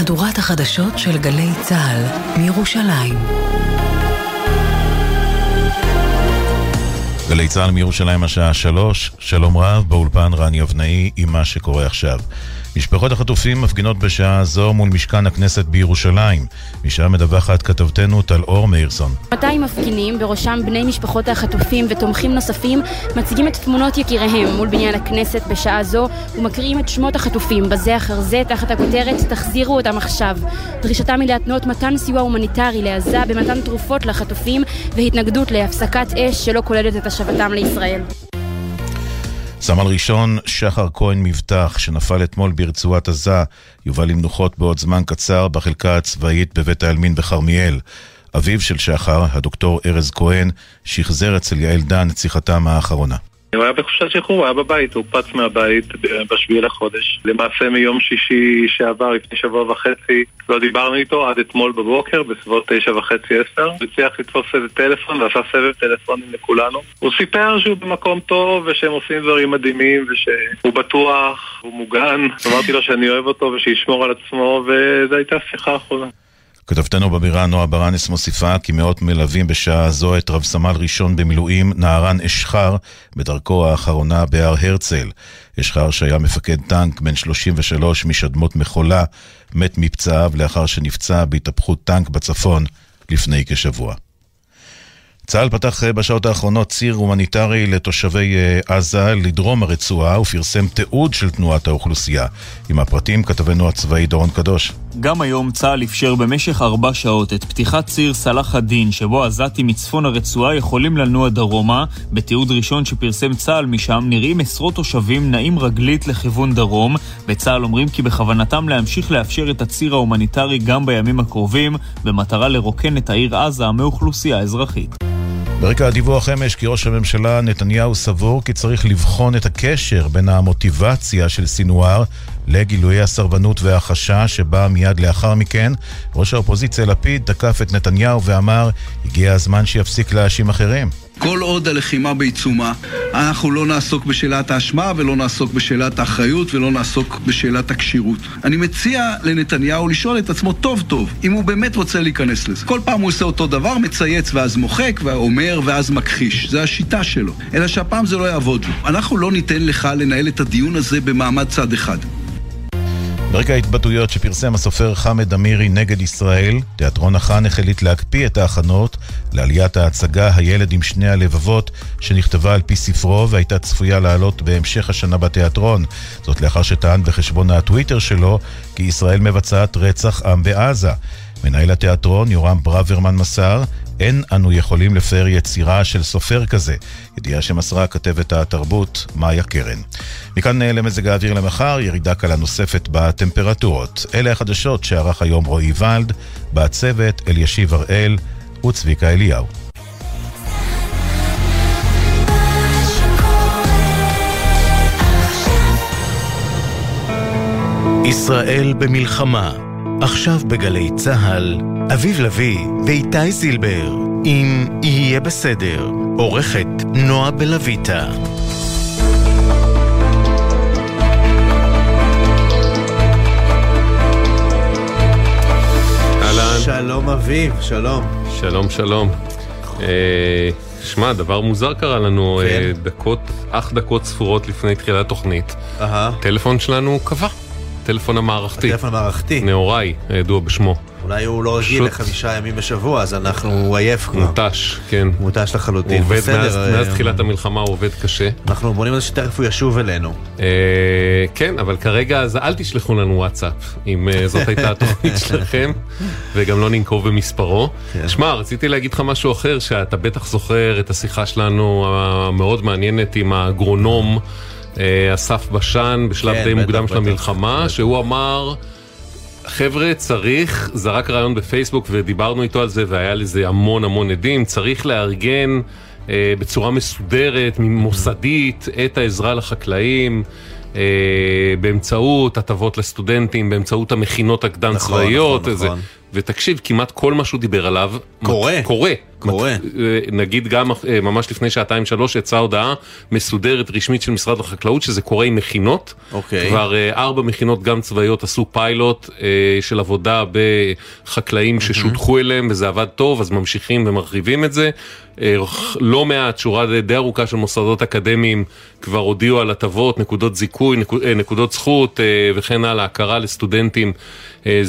מהדורת החדשות של גלי צה"ל מירושלים. גלי צה"ל מירושלים השעה שלוש, שלום רב, באולפן רן יבנאי עם מה שקורה עכשיו. משפחות החטופים מפגינות בשעה זו מול משכן הכנסת בירושלים. משם מדווחת כתבתנו טל אור מאירסון. 200 מפגינים, בראשם בני משפחות החטופים ותומכים נוספים, מציגים את תמונות יקיריהם מול בניין הכנסת בשעה זו ומקריאים את שמות החטופים בזה אחר זה תחת הכותרת תחזירו אותם עכשיו. דרישתם היא להתנות מתן סיוע הומניטרי לעזה במתן תרופות לחטופים והתנגדות להפסקת אש שלא כוללת את השבתם לישראל. סמל ראשון שחר כהן מבטח, שנפל אתמול ברצועת עזה, יובא למנוחות בעוד זמן קצר בחלקה הצבאית בבית העלמין בכרמיאל. אביו של שחר, הדוקטור ארז כהן, שחזר אצל יעל דן את שיחתם האחרונה. הוא היה בחופשת שחרור, הוא היה בבית, הוא פץ מהבית בשביעי לחודש. למעשה מיום שישי שעבר, לפני שבוע וחצי, לא דיברנו איתו עד אתמול בבוקר, בסביבות תשע וחצי עשר. הוא הצליח לתפוס איזה טלפון ועשה סבב טלפונים לכולנו. הוא סיפר שהוא במקום טוב ושהם עושים דברים מדהימים ושהוא בטוח, הוא מוגן. אמרתי לו שאני אוהב אותו ושישמור על עצמו וזו הייתה שיחה אחרונה. כתבתנו בבירה נועה ברנס מוסיפה כי מאות מלווים בשעה זו את רב סמל ראשון במילואים נהרן אשחר בדרכו האחרונה בהר הרצל. אשחר שהיה מפקד טנק בן 33 משדמות מחולה מת מפצעיו לאחר שנפצע בהתהפכות טנק בצפון לפני כשבוע. צה"ל פתח אה, בשעות האחרונות ציר הומניטרי לתושבי אה, עזה לדרום הרצועה ופרסם תיעוד של תנועת האוכלוסייה. עם הפרטים כתבנו הצבאי דורון קדוש. גם היום צה"ל אפשר במשך ארבע שעות את פתיחת ציר סלאח א-דין, שבו עזתים מצפון הרצועה יכולים לנוע דרומה. בתיעוד ראשון שפרסם צה"ל משם נראים עשרות תושבים נעים רגלית לכיוון דרום. בצה"ל אומרים כי בכוונתם להמשיך לאפשר את הציר ההומניטרי גם בימים הקרובים, במטרה לרוקן את העיר עזה מאוכלוסייה אזרחית. ברקע הדיווח אמש כי ראש הממשלה נתניהו סבור כי צריך לבחון את הקשר בין המוטיבציה של סינואר לגילויי הסרבנות והחשש שבאה מיד לאחר מכן. ראש האופוזיציה לפיד תקף את נתניהו ואמר הגיע הזמן שיפסיק להאשים אחרים. כל עוד הלחימה בעיצומה, אנחנו לא נעסוק בשאלת האשמה ולא נעסוק בשאלת האחריות ולא נעסוק בשאלת הכשירות. אני מציע לנתניהו לשאול את עצמו טוב טוב, אם הוא באמת רוצה להיכנס לזה. כל פעם הוא עושה אותו דבר, מצייץ ואז מוחק, ואומר ואז מכחיש. זה השיטה שלו. אלא שהפעם זה לא יעבוד לו. אנחנו לא ניתן לך לנהל את הדיון הזה במעמד צד אחד. ברקע ההתבטאויות שפרסם הסופר חמד אמירי נגד ישראל, תיאטרון החאן החליט להקפיא את ההכנות לעליית ההצגה "הילד עם שני הלבבות", שנכתבה על פי ספרו והייתה צפויה לעלות בהמשך השנה בתיאטרון. זאת לאחר שטען בחשבון הטוויטר שלו כי ישראל מבצעת רצח עם בעזה. מנהל התיאטרון יורם ברוורמן מסר אין אנו יכולים לפאר יצירה של סופר כזה. ידיעה שמסרה כתבת התרבות מאיה קרן. מכאן אה, למזג האוויר למחר, ירידה קלה נוספת בטמפרטורות. אלה החדשות שערך היום רועי ולד, בצוות אלישיב הראל וצביקה אליהו. ישראל במלחמה עכשיו בגלי צה"ל, אביב לביא ואיתי זילבר, אם יהיה בסדר, עורכת נועה בלויטה. שלום אביב, שלום. שלום, שלום. אה, שמע, דבר מוזר קרה לנו, כן. אה, דקות, אך דקות ספורות לפני תחילת תוכנית. אהה. הטלפון שלנו קבע, הטלפון המערכתי. הטלפון המערכתי. נאוראי, הידוע בשמו. אולי הוא לא רגיל לחמישה ימים בשבוע, אז אנחנו, הוא עייף כבר. מותש, כן. מותש הוא לחלוטין. עובד בסדר, מאז אה, מאז תחילת המלחמה, הוא עובד קשה. אנחנו בונים על זה שתכף הוא ישוב אלינו. אה, כן, אבל כרגע אז אל תשלחו לנו וואטסאפ, אם אה, זאת הייתה התוכנית שלכם, וגם לא ננקוב במספרו. כן. שמע, רציתי להגיד לך משהו אחר, שאתה בטח זוכר את השיחה שלנו המאוד מעניינת עם האגרונום אסף בשן בשלב כן, די בטח, מוקדם של בטח. המלחמה, שהוא אמר... חבר'ה, צריך, זרק רעיון בפייסבוק ודיברנו איתו על זה והיה לזה המון המון עדים, צריך לארגן אה, בצורה מסודרת, מוסדית, את העזרה לחקלאים. אה, באמצעות הטבות לסטודנטים, באמצעות המכינות הקדם צבאיות, נכון, איזה, נכון. ותקשיב, כמעט כל מה שהוא דיבר עליו... קורה. מת- קורה. קורה. מת- אה, נגיד גם אה, ממש לפני שעתיים שלוש יצאה הודעה מסודרת רשמית של משרד החקלאות שזה קורה עם מכינות. אוקיי. כבר אה, ארבע מכינות גם צבאיות עשו פיילוט אה, של עבודה בחקלאים ששותחו אליהם וזה עבד טוב אז ממשיכים ומרחיבים את זה. אה, לא מעט, שורה די ארוכה של מוסדות אקדמיים כבר הודיעו על הטבות, נקודות זיכוי, נקוד- אה, נקודות זכות וכן הלאה, הכרה לסטודנטים אה,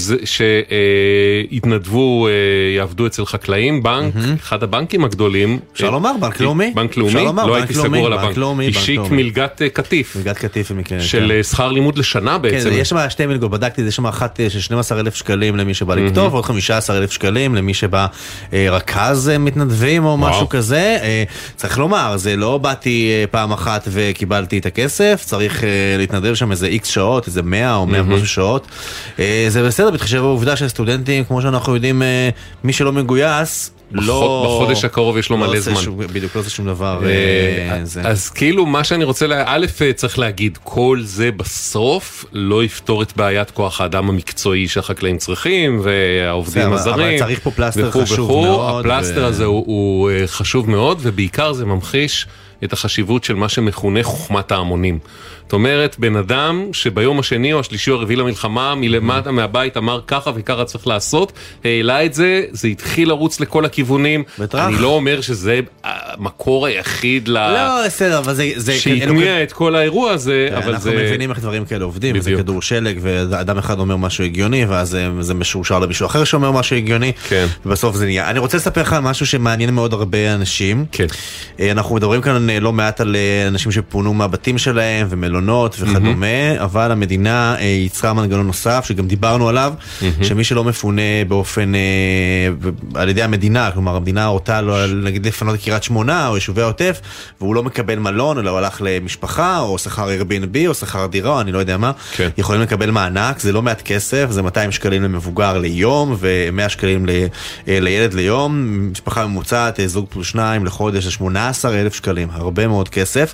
שהתנדבו, אה, יעבדו אצל חקלאים, בנק, אחד הבנקים הגדולים. אפשר אה, לומר, בנק לאומי. בנק לאומי, לא הייתי סגור על בנק הבנק, השיק. מלגת אה, קטיף. מלגת קטיף במקרה. של כן. אה, שכר לימוד לשנה כן, בעצם. יש שם שתי מלגות, בדקתי, יש שם אחת אה, של 12,000 שקלים למי שבא לכתוב, ועוד 15,000 שקלים למי שבא אה, רכז אה, מתנדבים או משהו כזה. אה, צריך לומר, זה לא באתי אה, פעם אחת וקיבלתי את הכסף, צריך אה, להתנדב שם איזה איקס שעות, איזה 100 או 100 ומשהו שעות. אה, זה בסדר, בהתחשב בעובדה שסטודנטים, כמו שאנחנו יודעים, אה, מי שלא מגויס, לא... בחודש הקרוב יש לו לא מלא זמן. שום- בדיוק, לא עושה שום דבר. אה, אה, זה. אז כאילו מה שאני רוצה, לה- א', צריך להגיד, כל זה בסוף לא יפתור את בעיית כוח האדם המקצועי שהחקלאים צריכים, והעובדים הזרים. אבל צריך פה פלסטר וכו' חשוב וכו'. מאוד, הפלסטר ו- הזה הוא, הוא חשוב מאוד, ובעיקר זה ממחיש את החשיבות של מה שמכונה חוכמת ההמונים. זאת אומרת, בן אדם שביום השני או השלישי או הרביעי למלחמה, מלמטה מהבית אמר ככה וככה צריך לעשות, העלה את זה, זה התחיל לרוץ לכל הכיוונים. בטח. אני לא אומר שזה המקור היחיד ל... לא, בסדר, אבל זה... זה- שהתניע את כל האירוע הזה, כן, אבל אנחנו זה... מבינים איך דברים כאלה עובדים, בדיוק. כדור שלג, ואדם אחד אומר משהו הגיוני, ואז זה משורשר למישהו אחר שאומר משהו הגיוני, כן. ובסוף זה נהיה. אני רוצה לספר לך על משהו שמעניין מאוד הרבה אנשים. כן. אה, אנחנו מדברים כאן אה, לא מעט על אה, אנשים שפונו מהבתים שלהם, ומלונות וכדומה, אבל המדינה אה, ייצרה מנגנון נוסף, שגם דיברנו עליו, שמי שלא מפונה באופן, אה, על ידי המדינה, כלומר המדינה הורתה לו נגיד לפנות קריית שמונה או יישובי העוטף, והוא לא מקבל מלון, אלא הוא הלך למשפחה, או שכר Airbnb, או שכר דירה, אני לא יודע מה, כן. יכולים לקבל מענק, זה לא מעט כסף, זה 200 שקלים למבוגר ליום, ו-100 שקלים ל- אה, לילד ליום, משפחה ממוצעת, זוג פלוס שניים לחודש, זה 18 אלף שקלים, הרבה מאוד כסף,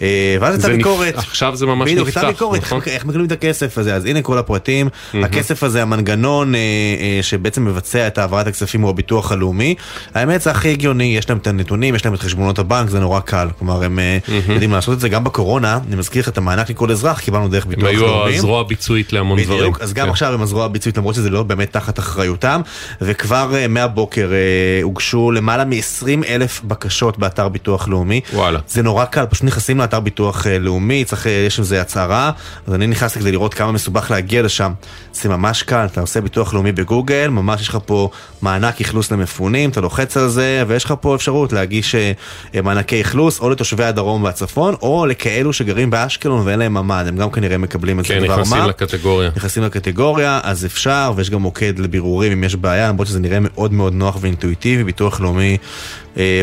ואז יצאה זה נפ- ביקורת. עכשיו זה ממש בדיוק, נפתח, הייתה ביקורת, נכון? איך- מקבלים את הכסף הזה, אז הנה כל הפרטים, הכסף הזה, המנגנון אה, אה, שבעצם מבצע את העברת הכספים הוא הביטוח הלאומי, האמת זה הכי הגיוני, יש להם את הנתונים, יש להם את חשבונות הבנק, זה נורא קל, כלומר הם אה, יודעים לעשות את זה גם בקורונה, אני מזכיר לך את המענק לכל אזרח, קיבלנו דרך הם ביטוח היו לאומי. הזרוע הביצועית להמון דברים. בדיוק, אז גם כן. עכשיו הם הזרוע הביצועית למרות שזה לא באמת תחת אחריותם וכבר אה, מהבוקר אה, הוגשו למעלה מ-20 אלף בקשות באתר ביטוח לאומי. וואלה. זה נורא קל, פשוט נכנסים לאתר ביטוח אה, לאומי, צריך, אה, יש איזה הצהרה, אז אני נכנסתי כדי לראות כמה מסובך להגיע לשם. זה ממש קל, אתה עושה ביטוח לאומי בגוגל, ממש יש לך פה מענק אכלוס למפונים, אתה לוחץ על זה, ויש לך פה אפשרות להגיש אה, אה, מענקי אכלוס, או לתושבי הדרום והצפון, או לכאלו שגרים באשקלון ואין להם ממ"ד, הם גם כנראה מקבלים את זה כן, דבר נכנסים מה. לקטגוריה. נכנסים לקטגוריה, אז אפשר, ויש גם מוקד לבירורים אם יש בעיה, למרות שזה נראה מאוד מאוד נוח ואינטואיטיבי, ביטוח לאומי,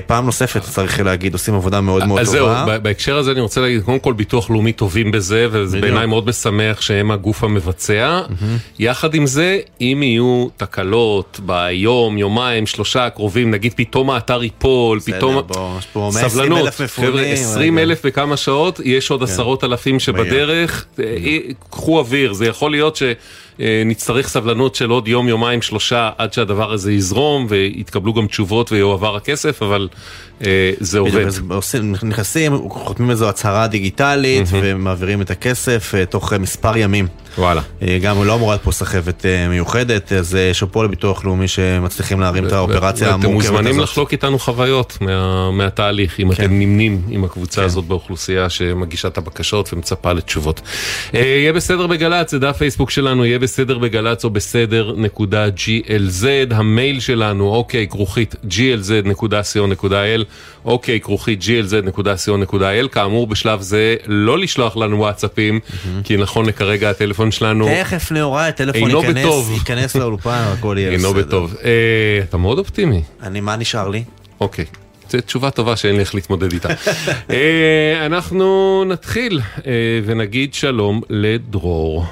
פעם נוספת צריך להגיד, עושים עבודה מאוד מאוד אז זהו, טובה. בהקשר הזה אני רוצה להגיד, קודם כל ביטוח לאומי טובים בזה, וזה. בעיניי מאוד משמח שהם הגוף המבצע. יחד עם זה, אם יהיו תקלות ביום, יומיים, שלושה הקרובים, נגיד פתאום האתר ייפול, בסדר, פתאום... בוא, פה 120 סבלנות, חבר'ה, 20 אלף בכמה שעות, יש עוד עשרות אלפים שבדרך, אה, קחו אוויר, זה יכול להיות שנצטרך סבלנות של עוד יום, יומיים, שלושה, עד שהדבר הזה יזרום, ויתקבלו גם תשובות ויועבר הכסף, אבל אה, זה בדיוק, עובד. אז עושים, נכנסים, חותמים איזו הצהרה דיגיטלית ומעבירים את הכסף אה, תוך אה, מספר ימים. וואלה. אה, גם לא אמורה להיות פה סחבת אה, מיוחדת, אז אה, שאפו לביטוח לאומי שמצליחים להרים את האופרציה אתם המורכבת מוזמנים הזאת. לחלוק איתנו חוויות מה, מהתהליך, אם כן. אתם נמנים עם הקבוצה הזאת באוכלוסייה שמגישה את הבקשות ומצפה לתשובות. יהיה בסדר בגל"צ, זה דף פייסבוק שלנו, יהיה בסדר בגל"צ או בסדר נקודה glz, המייל שלנו, אוקיי, כרוכית glz.co.il, אוקיי, כרוכית glz.co.il, כאמור בשלב זה לא לשלוח לנו וואטסאפים, כי נכון לכרגע הטלפון שלנו תכף נאורי, הטלפון אינו ייכנס, בטוב. ייכנס לאולפן, הכל יהיה בסדר. אינו בטוב. אה, אתה מאוד אופטימי. אני, מה נשאר לי? אוקיי. זו תשובה טובה שאין לי איך להתמודד איתה. אה, אנחנו נתחיל אה, ונגיד שלום לדרור.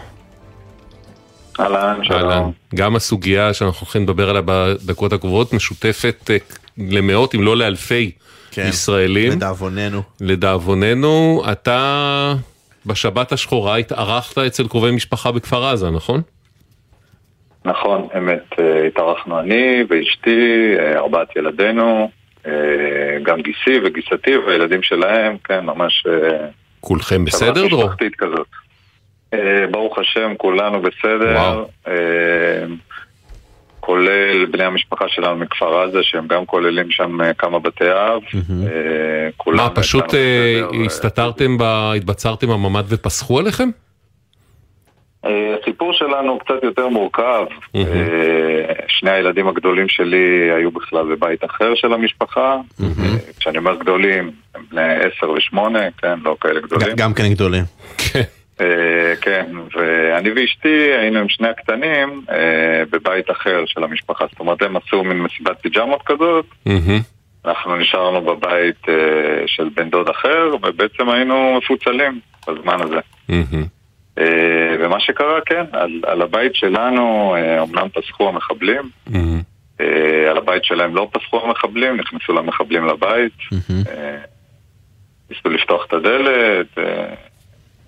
אהלן, אהלן. שלום. גם הסוגיה שאנחנו הולכים לדבר עליה בדקות הקרובות משותפת אה, למאות אם לא לאלפי כן, ישראלים. לדאבוננו. לדאבוננו, אתה בשבת השחורה התארחת אצל קרובי משפחה בכפר עזה, נכון? נכון, אמת, אה, התארחנו אני ואשתי, אה, ארבעת ילדינו, אה, גם גיסי וגיסתי והילדים שלהם, כן, ממש... כולכם בסדר, דרור? כזאת. ברוך השם, כולנו בסדר. וואו. כולל בני המשפחה שלנו מכפר עזה, שהם גם כוללים שם אה, כמה בתי אב. אה, מה, פשוט אה, הסתתרתם, התבצרתם בממ"ד ופסחו עליכם? הסיפור שלנו קצת יותר מורכב. שני הילדים הגדולים שלי היו בכלל בבית אחר של המשפחה. כשאני אומר גדולים, הם בני עשר ושמונה, כן, לא כאלה גדולים. גם כן גדולים. אה, כן, ואני ואשתי היינו עם שני הקטנים אה, בבית אחר של המשפחה. זאת אומרת, הם עשו מין מסיבת פיג'מות כזאת. אנחנו נשארנו בבית אה, של בן דוד אחר, ובעצם היינו מפוצלים בזמן הזה. ומה שקרה, כן, על, על הבית שלנו אומנם פסחו המחבלים, על הבית שלהם לא פסחו המחבלים, נכנסו למחבלים לבית, ניסו לפתוח את הדלת,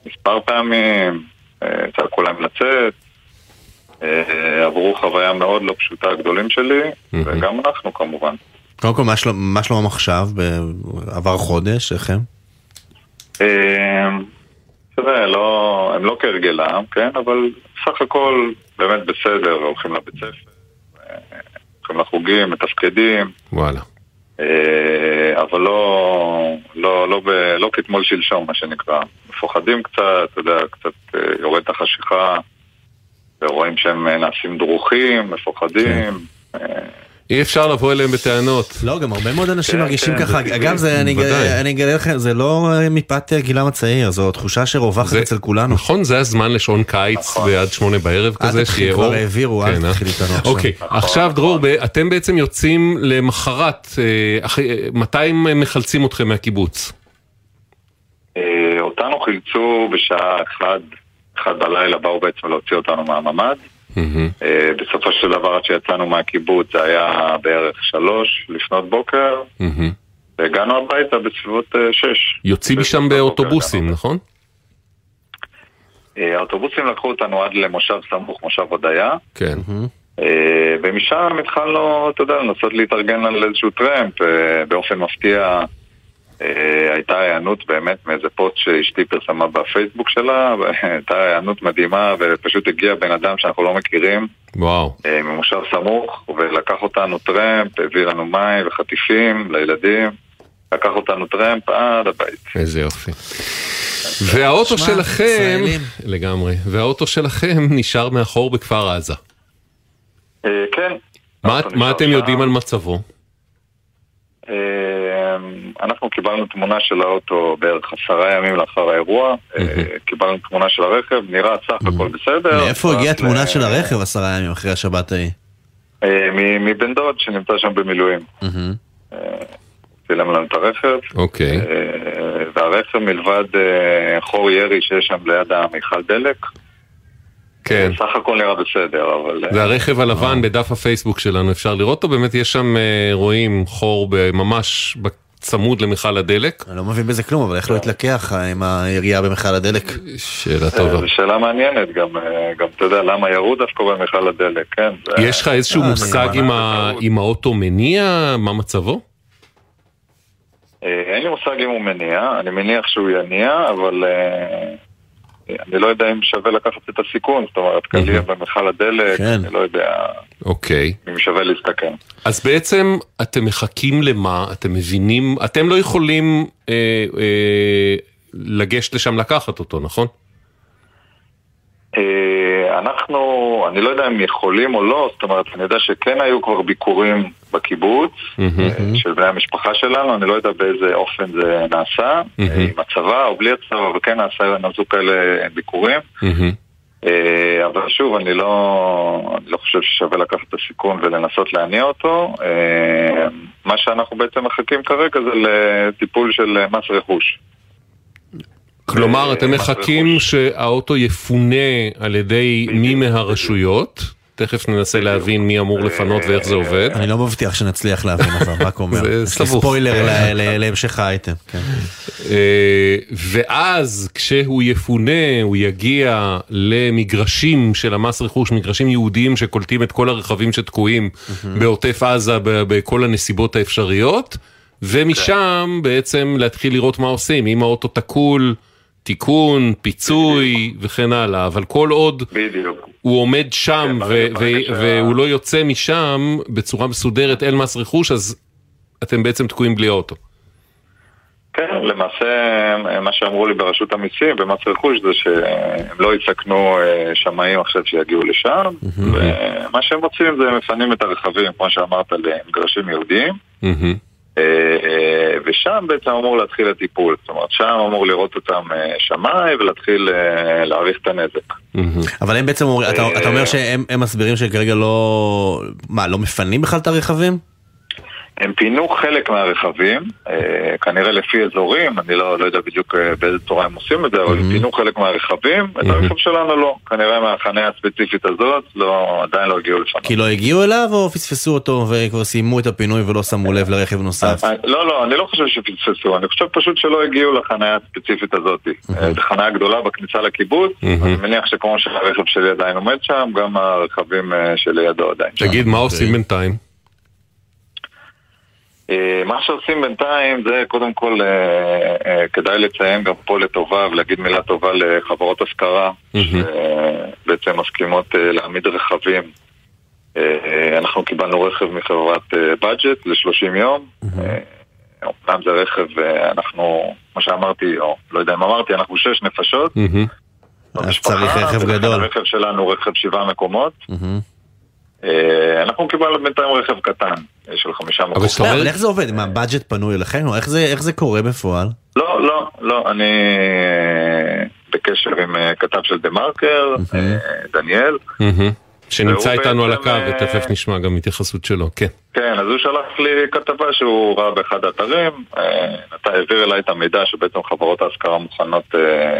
מספר פעמים, אה, צעקו להם לצאת, אה, עברו חוויה מאוד לא פשוטה הגדולים שלי, וגם אנחנו כמובן. קודם כל, מה שלומם עכשיו? ב- עבר חודש, איך הם? אה, יודע, לא, הם לא כהרגלם, כן, אבל סך הכל באמת בסדר, הולכים לבית ספר, אה, הולכים לחוגים, מתפקדים, וואלה. אבל לא, לא, לא, ב, לא כתמול שלשום, מה שנקרא. מפוחדים קצת, אתה יודע, קצת אה, יורד החשיכה, ורואים שהם אה, נעשים דרוכים, מפוחדים. אה, אי אפשר לבוא אליהם בטענות. לא, גם הרבה מאוד אנשים כן, מרגישים כן, ככה. אגב, זה- אני. אגלה- אני אגלה לכם, זה לא מפאת גילם הצעיר, זו תחושה שרווחת אצל כולנו. נכון, זה הזמן לשעון קיץ ועד שמונה בערב כזה, תתחיל, שיהיה כבר אור. העבירו, אל כן, אה? תתחיל איתנו עכשיו. אוקיי, עכשיו דרור, אתם בעצם יוצאים למחרת, אה, אה, מתי הם מחלצים אתכם מהקיבוץ? אה, אותנו חילצו בשעה 1, 1 בלילה, באו בעצם להוציא אותנו מהממ"ד. אה, בסופו של דבר עד שיצאנו מהקיבוץ זה היה בערך שלוש לפנות בוקר, והגענו הביתה בסביבות אה, שש. יוצאים משם באוטובוסים, נכון? אה, האוטובוסים לקחו אותנו עד למושב סמוך, מושב הודיה, כן. ומשם התחלנו, אתה יודע, לנסות להתארגן על איזשהו טרמפ. באופן מפתיע הייתה היענות באמת מאיזה פוסט שאשתי פרסמה בפייסבוק שלה, והייתה היענות מדהימה, ופשוט הגיע בן אדם שאנחנו לא מכירים. וואו. אה, ממושב סמוך, ולקח אותנו טרמפ, הביא לנו מים וחטיפים לילדים, לקח אותנו טרמפ עד הבית. איזה יופי. והאוטו שלכם, ישראלים. לגמרי, והאוטו שלכם נשאר מאחור בכפר עזה. אה, כן. מה- אתם שם. יודעים על מצבו? אה, אנחנו קיבלנו תמונה של האוטו בערך עשרה ימים לאחר האירוע, אה, קיבלנו תמונה של הרכב, נראה סך הכל בסדר. מאיפה הגיעה תמונה של הרכב עשרה ימים אחרי השבת ההיא? אה, מבן דוד שנמצא שם במילואים. אה, צילם לנו את הרכב. אוקיי. אה, והרכב מלבד אה, חור ירי שיש שם ליד המיכל דלק, כן. סך הכל נראה בסדר, אבל... אה, זה הרכב הלבן בדף הפייסבוק שלנו, אפשר לראות אותו, באמת יש שם, אה, רואים חור ממש צמוד למכל הדלק. אני לא מבין בזה כלום, אבל איך לא התלקח אה, עם הירייה במכל הדלק? שאלה אה, טובה. זו שאלה מעניינת, גם, אה, גם אתה יודע למה ירו דווקא במכל הדלק, כן? יש לך איזשהו אה, מושג אם האוטו מניע, מה מצבו? אה, אין לי מושג אם הוא מניע, אני מניח שהוא יניע, אבל אה, אני לא יודע אם שווה לקחת את הסיכון, זאת אומרת, קליע במכל הדלק, כן. אני לא יודע אוקיי. אם שווה להסתכן. אז בעצם אתם מחכים למה? אתם מבינים? אתם לא יכולים אה, אה, לגשת לשם לקחת אותו, נכון? אה, אנחנו, אני לא יודע אם יכולים או לא, זאת אומרת, אני יודע שכן היו כבר ביקורים בקיבוץ אה, של בני המשפחה שלנו, אני לא יודע באיזה אופן זה נעשה, אה, עם הצבא או בלי הצבא, אבל כן נעשה, נעשו כאלה ביקורים. אה, אבל שוב, אני לא, אני לא חושב ששווה לקחת את הסיכון ולנסות להניע אותו. מה שאנחנו בעצם מחכים כרגע זה לטיפול של מס רכוש. כלומר, אתם מחכים שהאוטו יפונה על ידי מי מהרשויות, תכף ננסה להבין מי אמור לפנות ואיך זה עובד. אני לא מבטיח שנצליח להבין, אבל רק אומר. זה יש לי סבוך. ספוילר ל- להמשך האייטם. כן. אה, ואז כשהוא יפונה, הוא יגיע למגרשים של המס רכוש, מגרשים יהודיים שקולטים את כל הרכבים שתקועים בעוטף עזה ב- בכל הנסיבות האפשריות, ומשם בעצם להתחיל לראות מה עושים, אם האוטו תקול, תיקון, פיצוי וכן הלאה, אבל כל עוד בדיוק. הוא עומד שם כן, ו- ו- שה- והוא לא יוצא משם בצורה מסודרת אל מס רכוש, אז אתם בעצם תקועים בלי האוטו. כן, למעשה מה שאמרו לי ברשות המיסים במס רכוש זה שהם לא יסכנו אה, שמאים עכשיו שיגיעו לשם ומה שהם רוצים זה מפנים את הרכבים, כמו שאמרת, למגרשים יהודיים מהמם. אה, אה, ושם בעצם אמור להתחיל הטיפול, זאת אומרת שם אמור לראות אותם אה, שמאי ולהתחיל להעריך את הנזק. אבל הם בעצם אומרים, אתה אתה אומר שהם הם מסבירים שכרגע לא... מה, לא מפנים בכלל את הרכבים? הם פינו חלק מהרכבים, אה, כנראה לפי אזורים, אני לא, לא יודע בדיוק אה, באיזה צורה הם עושים את זה, אבל הם פינו חלק מהרכבים, את הרכב שלנו לא, כנראה מהחניה הספציפית הזאת, לא, עדיין לא הגיעו לשם. כי לא הגיעו אליו או פספסו אותו וכבר סיימו את הפינוי ולא שמו לב לרכב נוסף? אה, לא, לא, אני לא חושב שפספסו, אני חושב פשוט שלא הגיעו לחניה הספציפית הזאת. אה, זו חניה גדולה בכניסה לקיבוץ, אני מניח שכמו שהרכב שלי עדיין עומד שם, גם הרכבים שלידו עדיין. תגיד, מה עושים בינתיים? אה, מה שעושים בינתיים זה קודם כל אה, אה, כדאי לציין גם פה לטובה ולהגיד מילה טובה לחברות השכרה שבעצם מסכימות להעמיד רכבים. אנחנו קיבלנו רכב מחברת בדג'ט ל-30 יום. אומנם זה רכב, אנחנו, כמו שאמרתי, או לא יודע אם אמרתי, אנחנו שש נפשות. אז צריך רכב גדול. הרכב שלנו רכב שבעה מקומות. אה, אנחנו קיבלנו בינתיים רכב קטן אה, של חמישה מקומות. זאת לא, אומרת- אבל איך זה עובד? מה, בדג'ט פנוי אליכם? או איך זה- איך זה קורה בפועל? לא, לא, לא, אני אה, בקשר עם כתב של דה מרקר, דניאל. שנמצא איתנו על הקו ותכף נשמע גם התייחסות שלו, כן. כן, אז הוא שלח לי כתבה שהוא ראה באחד האתרים, אתה העביר אליי את המידע שבעצם חברות ההשכרה מוכנות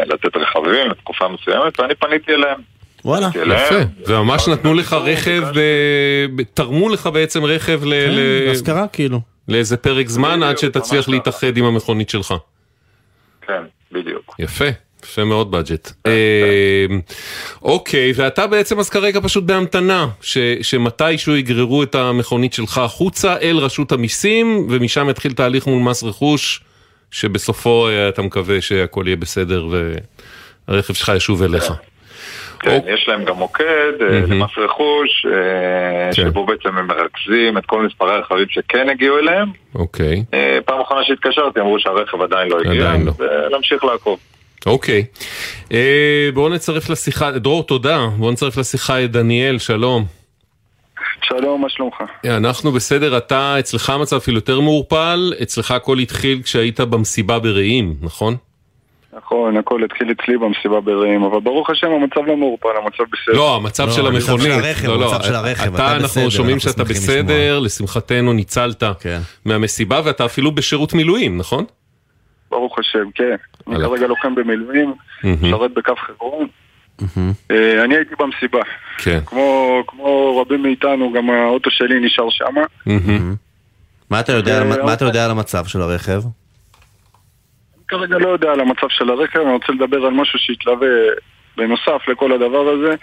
לתת רכבים לתקופה מסוימת, ואני פניתי אליהם. וואלה. אליהם. יפה, וממש נתנו לך רכב, ב- תרמו לך בעצם רכב ל- ל- השכרה כאילו. לאיזה פרק זמן עד שתצליח להתאחד עם המכונית שלך. כן, בדיוק. יפה, יפה מאוד בדג'ט. אה, אוקיי, ואתה בעצם אז כרגע פשוט בהמתנה, ש- שמתישהו יגררו את המכונית שלך החוצה אל רשות המיסים, ומשם יתחיל תהליך מול מס רכוש, שבסופו אה, אתה מקווה שהכל יהיה בסדר והרכב שלך ישוב אליך. כן, אוקיי. יש להם גם מוקד אה. למס רכוש, אה, כן. שבו בעצם הם מרכזים את כל מספרי הרכבים שכן הגיעו אליהם. אוקיי. אה, פעם אחרונה שהתקשרתי אמרו שהרכב עדיין לא הגיע, עדיין לא. ולהמשיך לעקוב. אוקיי. בואו נצרף לשיחה, דרור תודה, בואו נצרף לשיחה את דניאל, שלום. שלום, מה שלומך? אנחנו בסדר, אתה, אצלך המצב אפילו יותר מעורפל, אצלך הכל התחיל כשהיית במסיבה ברעים, נכון? נכון, הכל התחיל אצלי במסיבה ברעים, אבל ברוך השם המצב לא מעורפל, המצב בסדר. לא, המצב לא, של המצב המכונית. של הרכב, לא, לא, המצב של הרכב, אתה אתה, בסדר, אנחנו שומעים אנחנו שאתה בסדר, לשמחתנו ניצלת כן. מהמסיבה ואתה אפילו בשירות מילואים, נכון? ברוך השם, כן. אני. כרגע לוחם במילואים. משרת בקו חברון. אה, אני הייתי במסיבה. כן. כמו כמו רבים מאיתנו, גם האוטו שלי נשאר. מהמם. מה אתה אה, מה אתה יודע על המצב של הרכב? כרגע לא יודע על המצב של הרכב, אני רוצה לדבר על משהו שהתלווה בנוסף לכל הדבר הזה,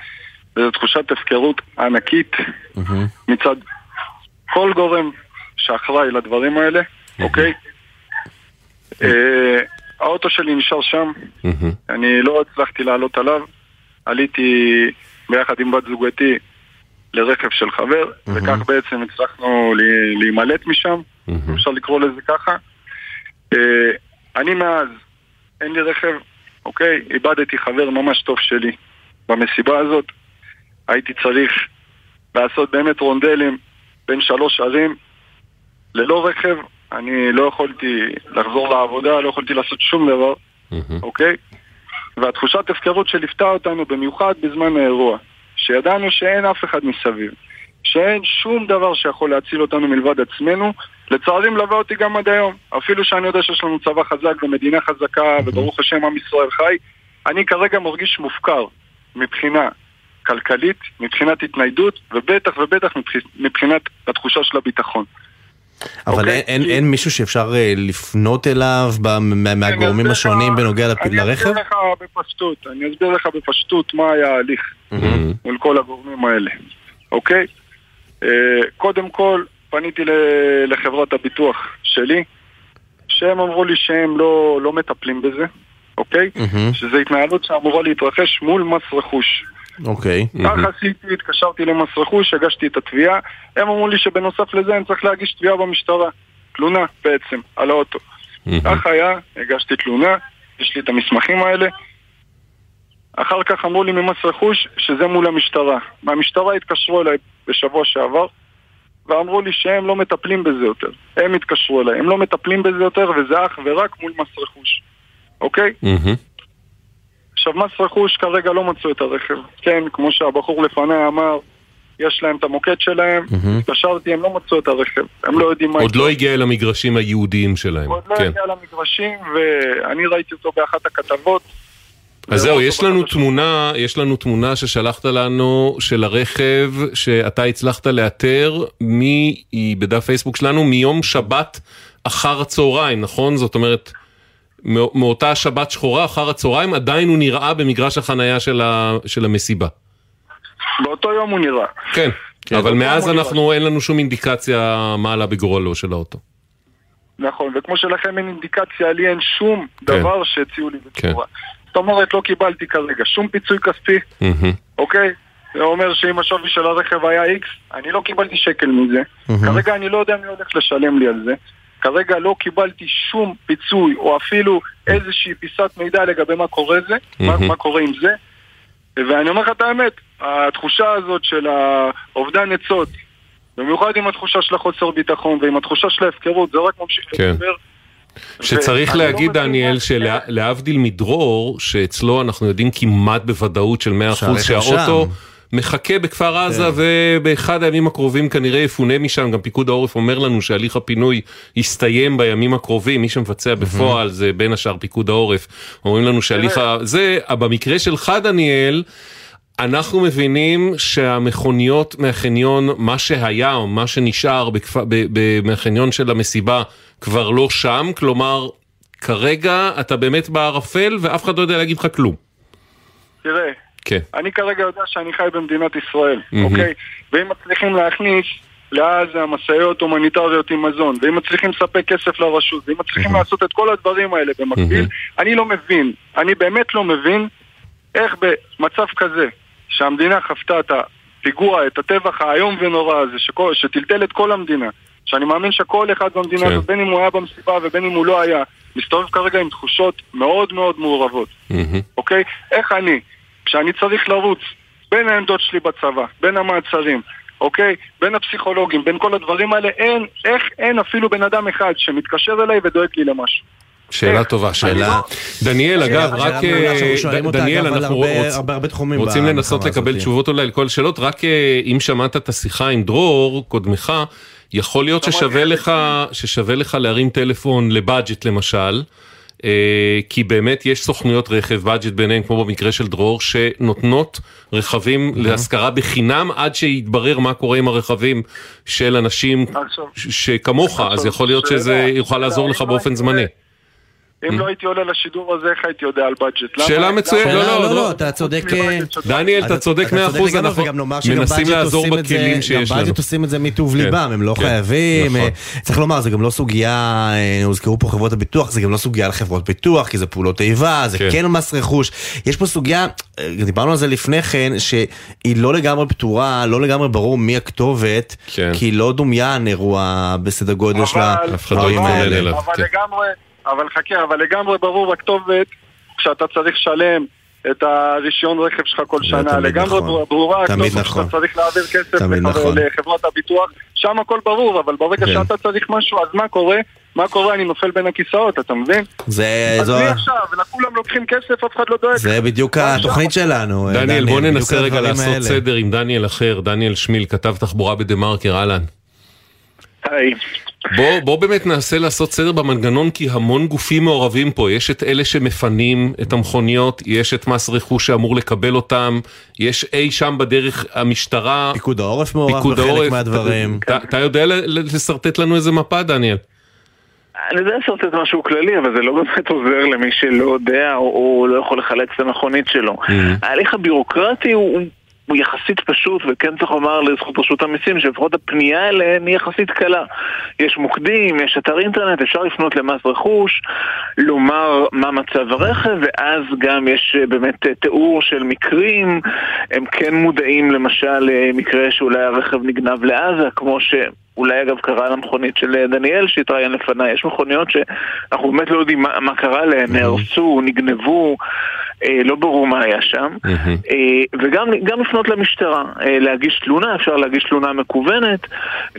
וזו תחושת הפקרות ענקית מצד כל גורם שאחראי לדברים האלה, אוקיי? אה, האוטו שלי נשאר שם. אני לא הצלחתי לעלות עליו, עליתי ביחד עם בת זוגתי לרכב של חבר, וכך בעצם הצלחנו לה- להימלט משם, אפשר לקרוא לזה ככה. אה, אני מאז, אין לי רכב, אוקיי? איבדתי חבר ממש טוב שלי במסיבה הזאת. הייתי צריך לעשות באמת רונדלים בין שלוש ערים ללא רכב. אני לא יכולתי לחזור לעבודה, לא יכולתי לעשות שום דבר. אוקיי? והתחושת הפקרות שליוותה אותנו במיוחד בזמן האירוע, שידענו שאין אף אחד מסביב, שאין שום דבר שיכול להציל אותנו מלבד עצמנו, לצערי מלווה אותי גם עד היום. אפילו שאני יודע שיש לנו צבא חזק ומדינה חזקה, וברוך השם עם ישראל חי, אני כרגע מרגיש מופקר מבחינה כלכלית, מבחינת התניידות, ובטח ובטח מבחינת התחושה של הביטחון. אבל okay, אוקיי? אין, אין, אין מישהו שאפשר אה, לפנות אליו מהגורמים השונים בנוגע לרכב? אני אסביר לך בפשטות, אני אסביר לך בפשטות מה היה ההליך mm-hmm. מול כל הגורמים האלה, אוקיי? Uh, קודם כל, פניתי לחברת הביטוח שלי, שהם אמרו לי שהם לא, לא מטפלים בזה, אוקיי? Mm-hmm. שזו התנהלות שאמורה להתרחש מול מס רכוש. אוקיי. ככה עשיתי, התקשרתי למס רכוש, הגשתי את התביעה. הם אמרו לי שבנוסף לזה אני צריך להגיש תביעה במשטרה. תלונה בעצם, על האוטו. ככה היה, הגשתי תלונה, יש לי את המסמכים האלה. אחר כך אמרו לי ממס רכוש שזה מול המשטרה. מהמשטרה התקשרו אליי בשבוע שעבר ואמרו לי שהם לא מטפלים בזה יותר. הם התקשרו אליי, הם לא מטפלים בזה יותר וזה אך ורק מול מס רכוש. אוקיי? עכשיו, מס רכוש כרגע לא מצאו את הרכב. כן, כמו שהבחור לפניי אמר, יש להם את המוקד שלהם, התקשרתי, הם לא מצאו את הרכב, הם לא יודעים מה... עוד לא הגיע אל המגרשים הייעודיים שלהם. עוד לא הגיע למגרשים, ואני ראיתי אותו באחת הכתבות. אז זהו, יש לנו תמונה, יש לנו תמונה ששלחת לנו של הרכב שאתה הצלחת לאתר, מי היא בדף פייסבוק שלנו, מיום שבת אחר הצהריים, נכון? זאת אומרת... מאותה שבת שחורה אחר הצהריים, עדיין הוא נראה במגרש החנייה של, ה, של המסיבה. באותו יום הוא נראה. כן, כן אבל מאז אנחנו, נראה. אין לנו שום אינדיקציה מה עלה בגורלו של האוטו. נכון, וכמו שלכם אין אינדיקציה, לי אין שום כן. דבר שהציעו לי בצורה. כן. זאת אומרת, לא קיבלתי כרגע שום פיצוי כספי, mm-hmm. אוקיי? זה אומר שאם השווי של הרכב היה X, אני לא קיבלתי שקל מזה. Mm-hmm. כרגע אני לא יודע מי הולך לשלם לי על זה. כרגע לא קיבלתי שום פיצוי או אפילו איזושהי פיסת מידע לגבי מה קורה זה, mm-hmm. מה, מה קורה עם זה. ואני אומר לך את האמת, התחושה הזאת של האובדן עצות, במיוחד עם התחושה של החוסר ביטחון ועם התחושה של ההפקרות, זה רק ממשיך כן. לדבר. שצריך לא להגיד, לא דניאל, שלהבדיל מדרור, שאצלו אנחנו יודעים כמעט בוודאות של 100% שהאוטו... שם. מחכה בכפר עזה כן. ובאחד הימים הקרובים כנראה יפונה משם, גם פיקוד העורף אומר לנו שהליך הפינוי יסתיים בימים הקרובים, מי שמבצע בפועל זה בין השאר פיקוד העורף, אומרים לנו שהליך ה... זה, במקרה שלך דניאל, אנחנו מבינים שהמכוניות מהחניון, מה שהיה או מה שנשאר בכפר, מהחניון של המסיבה כבר לא שם, כלומר כרגע אתה באמת בערפל ואף אחד לא יודע להגיד לך כלום. תראה, כן. אני כרגע יודע שאני חי במדינת ישראל, mm-hmm. אוקיי? ואם מצליחים להכניס לעזה משאיות הומניטריות עם מזון, ואם מצליחים לספק כסף לרשות, ואם מצליחים mm-hmm. לעשות את כל הדברים האלה במקביל, mm-hmm. אני לא מבין, אני באמת לא מבין איך במצב כזה, שהמדינה חוותה את הפיגוע, את הטבח האיום ונורא הזה, שכל, שטלטל את כל המדינה, שאני מאמין שכל אחד במדינה כן. הזאת, בין אם הוא היה במסיבה ובין אם הוא לא היה, מסתובב כרגע עם תחושות מאוד מאוד מעורבות. אוקיי? איך אני, כשאני צריך לרוץ בין העמדות שלי בצבא, בין המעצרים, אוקיי? בין הפסיכולוגים, בין כל הדברים האלה, אין, איך אין אפילו בן אדם אחד שמתקשר אליי ודואג לי למשהו. שאלה טובה, שאלה... דניאל, אגב, רק... דניאל, אנחנו רוצים לנסות לקבל תשובות אולי לכל השאלות, רק אה, אם שמעת את השיחה עם דרור, קודמך, יכול להיות ששווה לך להרים טלפון לבאג'ט למשל. אה, כי באמת יש סוכנויות רכב, בדג'ט ביניהם, כמו במקרה של דרור, שנותנות רכבים להשכרה בחינם עד שיתברר מה קורה עם הרכבים של אנשים שכמוך, אז יכול להיות שזה יוכל לעזור לך באופן זמני. אם לא הייתי עולה לשידור הזה, איך הייתי יודע על בדג'ט? שאלה מצוינת, לא, לא, לא, לא, אתה צודק. דניאל, אתה צודק מאה אחוז, אנחנו מנסים לעזור בכלים שיש לנו. גם בדג'ט עושים את זה מטוב כן, ליבם, הם לא כן, חייבים. נכון. אה, צריך לומר, זה גם לא סוגיה, אה, הוזכרו פה חברות הביטוח, זה גם לא סוגיה לחברות ביטוח, כי זה פעולות איבה, זה כן, כן מס רכוש. יש פה סוגיה, אה, דיברנו על זה לפני כן, שהיא לא לגמרי פתורה, לא לגמרי ברור מי הכתובת, כי לא דומיין אירוע בסדר גודל של הדברים האלה. אבל לגמרי... אבל חכה, אבל לגמרי ברור הכתובת כשאתה צריך לשלם את הרישיון רכב שלך כל שנה. לגמרי נכון. ברורה הכתובת נכון. שאתה צריך להעביר כסף נכון. לחברת הביטוח. שם הכל ברור, אבל ברגע כן. שאתה צריך משהו, אז מה קורה? מה קורה? אני נופל בין הכיסאות, אתה מבין? זה... אז מי עכשיו? וכולם לוקחים כסף, אף אחד לא דואג. זה בדיוק התוכנית שלנו. דניאל, בוא ננסה רגע לעשות סדר עם דניאל אחר. דניאל שמיל, כתב תחבורה בדה מרקר, אהלן. היי. בוא, בוא באמת ננסה לעשות סדר במנגנון כי המון גופים מעורבים פה, יש את אלה שמפנים את המכוניות, יש את מס רכוש שאמור לקבל אותם, יש אי שם בדרך המשטרה, פיקוד העורף מעורב בחלק מהדברים. אתה, יודע לשרטט לנו איזה מפה דניאל? אני יודע לשרטט משהו כללי, אבל זה לא באמת עוזר למי שלא יודע או, או לא יכול לחלץ את המכונית שלו. Mm-hmm. ההליך הבירוקרטי הוא הוא יחסית פשוט, וכן צריך לומר לזכות רשות המיסים שלפחות הפנייה אליהם היא יחסית קלה. יש מוקדים, יש אתר אינטרנט, אפשר לפנות למס רכוש, לומר מה מצב הרכב, ואז גם יש אה, באמת אה, תיאור של מקרים, הם כן מודעים למשל למקרה שאולי הרכב נגנב לעזה, כמו ש... אולי אגב קרה למכונית של אה, דניאל שהתראיין לפניי, יש מכוניות שאנחנו באמת לא יודעים מה, מה קרה להן, נהרסו, נגנבו, אה, לא ברור מה היה שם, אה, וגם לפנות למשטרה, אה, להגיש תלונה, אפשר להגיש תלונה מקוונת,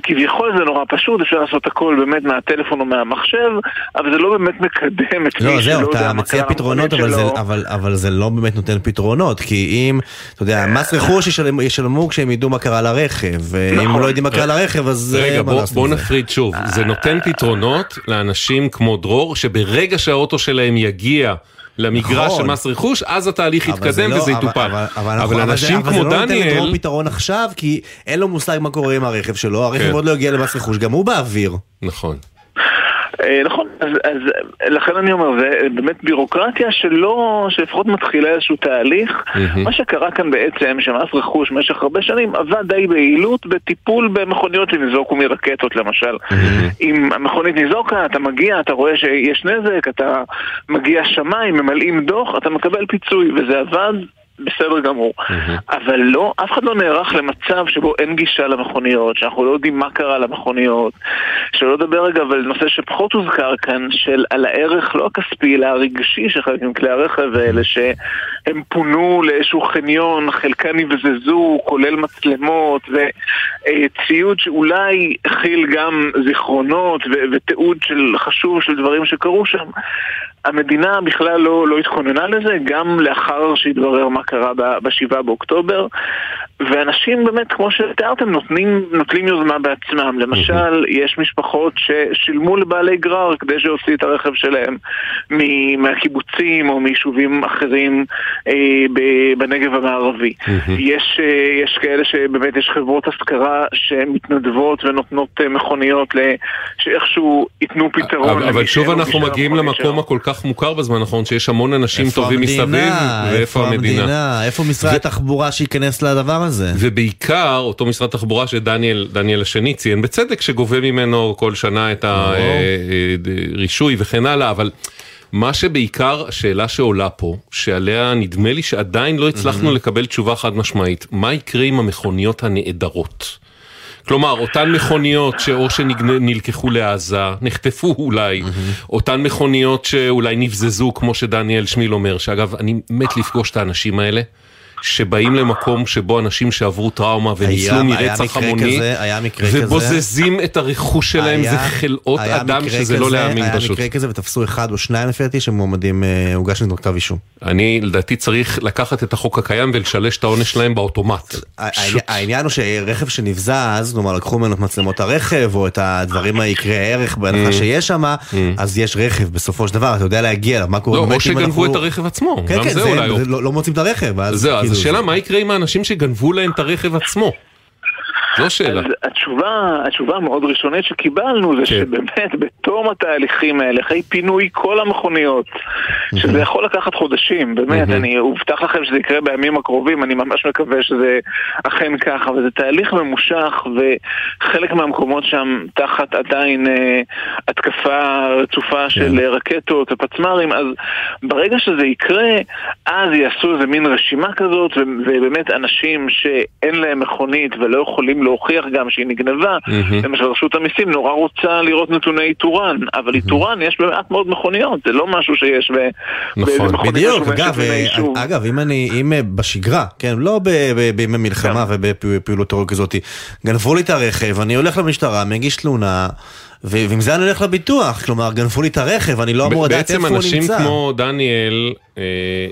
כביכול זה נורא פשוט, אפשר לעשות הכל באמת מהטלפון או מהמחשב, אבל זה לא באמת מקדם את לא, מי שלא מה קרה פתרונות, אבל זה, אבל, אבל זה לא באמת נותן פתרונות, כי אם, אתה יודע, מס רכוש ישלמו, ישלמו כשהם ידעו מה קרה לרכב, ואם נכון. לא יודעים מה קרה לרכב, אז רגע, בוא, בוא נפריד שוב, זה נותן פתרונות לאנשים כמו דרור, שברגע שהאוטו שלהם יגיע למגרש נכון. של מס רכוש, אז התהליך יתקדם לא, וזה יטופל. אבל, אבל, אבל, אבל אנשים אבל כמו דניאל... אבל זה לא נותן לדרור פתרון עכשיו, כי אין לו מושג מה קורה עם הרכב שלו, הרכב כן. עוד לא הגיע למס רכוש, גם הוא באוויר. נכון. אה, נכון, אז, אז לכן אני אומר, זה באמת בירוקרטיה שלא, שלפחות מתחילה איזשהו תהליך. Mm-hmm. מה שקרה כאן בעצם, שמס רכוש במשך הרבה שנים עבד די ביעילות בטיפול במכוניות שניזוקו מרקטות למשל. Mm-hmm. אם המכונית ניזוקה, אתה מגיע, אתה רואה שיש נזק, אתה מגיע שמיים, ממלאים דוח, אתה מקבל פיצוי, וזה עבד בסדר גמור. אבל לא, אף אחד לא נערך למצב שבו אין גישה למכוניות, שאנחנו לא יודעים מה קרה למכוניות. שלא לדבר רגע על נושא שפחות הוזכר כאן, של על הערך לא הכספי, אלא הרגשי של חלק מכלי הרכב האלה, שהם פונו לאיזשהו חניון, חלקם נבזזו, כולל מצלמות, וציוד שאולי הכיל גם זיכרונות ותיעוד של חשוב של דברים שקרו שם. המדינה בכלל לא, לא התכוננה לזה, גם לאחר שהתברר מה קרה ב-7 באוקטובר, ואנשים באמת, כמו שתיארתם, נותנים, נוטלים יוזמה בעצמם. למשל, יש משפחות ששילמו לבעלי גרר כדי שיוציא את הרכב שלהם מהקיבוצים או מיישובים אחרים אה, בנגב המערבי. יש, אה, יש כאלה שבאמת יש חברות השכרה שמתנדבות ונותנות אה, מכוניות שאיכשהו ייתנו פתרון. אבל, אבל שוב אנחנו מגיעים למקום הכל כך מוכר בזמן האחרון, שיש המון אנשים טובים המדינה, מסביב, ואיפה המדינה? המדינה? איפה משרד התחבורה שייכנס לדבר הזה? ובעיקר אותו משרד תחבורה שדניאל דניאל השני ציין בצדק שגובה ממנו כל שנה את הרישוי וכן הלאה, אבל... מה שבעיקר השאלה שעולה פה, שעליה נדמה לי שעדיין לא הצלחנו mm-hmm. לקבל תשובה חד משמעית, מה יקרה עם המכוניות הנעדרות? כלומר, אותן מכוניות שאו שנלקחו לעזה, נחטפו אולי, mm-hmm. אותן מכוניות שאולי נבזזו, כמו שדניאל שמיל אומר, שאגב, אני מת לפגוש את האנשים האלה. שבאים למקום שבו אנשים שעברו טראומה וניסו מרצח המוני, ובוזזים את הרכוש שלהם, היה, זה חלאות אדם שזה לא כזה, לא להאמין היה פשוט. היה מקרה כזה ותפסו אחד או שניים לפי דעתי שמועמדים, אה, הוגש נגדו כתב אישום. אני לדעתי צריך לקחת את החוק הקיים ולשלש את העונש שלהם באוטומט. העניין הוא שרכב שנבזז, כלומר לקחו ממנו את מצלמות הרכב או את הדברים היקרי הערך בהנחה mm. שיש שם, mm. אז יש רכב בסופו של דבר, אתה יודע להגיע אליו, מה קורה לא, או שגנבו את הרכב עצמו, כן, כן, לא-, לא מוצאים את הרכב. אז השאלה מה יקרה עם האנשים שגנבו להם את הרכב עצמו. זו שאלה. אז התשובה, התשובה המאוד ראשונית שקיבלנו זה כן. שבאמת בתום התהליכים האלה, אחרי פינוי כל המכוניות, שזה יכול לקחת חודשים, באמת, אני אובטח לכם שזה יקרה בימים הקרובים, אני ממש מקווה שזה אכן ככה, אבל זה תהליך ממושך וחלק מהמקומות שם תחת עדיין אה, התקפה רצופה כן. של רקטות ופצמ"רים, אז ברגע שזה יקרה, אז יעשו איזה מין רשימה כזאת, ובאמת אנשים שאין להם מכונית ולא יכולים להוכיח גם שהיא נגנבה. למשל רשות המיסים נורא רוצה לראות נתוני איתורן, אבל איתורן יש במעט מאוד מכוניות, זה לא משהו שיש באיזה נכון, בדיוק, אגב, אה, אגב, אם אני, אם אה, בשגרה, כן, לא בימי מלחמה כן. ובפעילות טרור כזאת, גנבו לי את הרכב, אני הולך למשטרה, מגיש תלונה. ועם זה אני הולך לביטוח, כלומר, גנבו לי את הרכב, אני לא אמור לדעת איפה הוא נמצא. בעצם אנשים כמו דניאל, אה,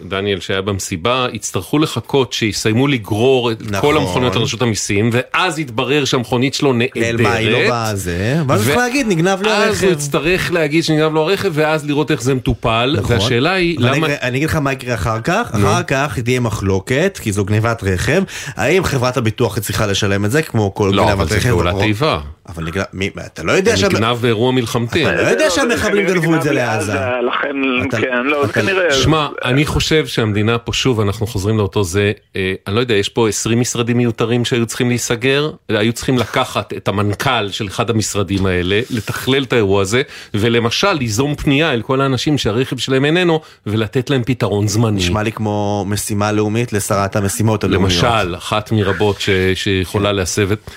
דניאל שהיה במסיבה, יצטרכו לחכות שיסיימו לגרור את נכון. כל המכוניות לרשות המיסים, ואז יתברר שהמכונית שלו נעדרת. נעלמה, היא לא בזה, ואז הוא צריך להגיד, נגנב לי אז הוא הרכב. יצטרך להגיד שנגנב לו הרכב, ואז לראות איך זה מטופל, נכון. והשאלה היא, למה... אני אגיד לך מה יקרה אחר כך, נו. אחר כך תהיה מחלוקת, כי זו גניבת רכב, האם חברת הביטוח צריכה לשלם את זה, כמו כל לא, גניבת אבל זה רכב? פעולת איבה. אבל נגנב, מי- אתה לא יודע זה שם... נגנב באירוע מלחמתי. אתה לא יודע שהמחבלים גנבו את זה לעזה. לכן, אתה- כן, לא, זה אתה- כנראה... שמע, אני חושב שהמדינה פה, שוב, אנחנו חוזרים לאותו זה, אה, אני לא יודע, יש פה 20 משרדים מיותרים שהיו צריכים להיסגר, היו צריכים לקחת את המנכ"ל של אחד המשרדים האלה, לתכלל את האירוע הזה, ולמשל ליזום פנייה אל כל האנשים שהרכב שלהם איננו, ולתת להם פתרון זמני. נשמע לי כמו משימה לאומית לשרת המשימות הלאומיות. למשל, אחת מרבות ש, שיכולה להסב את...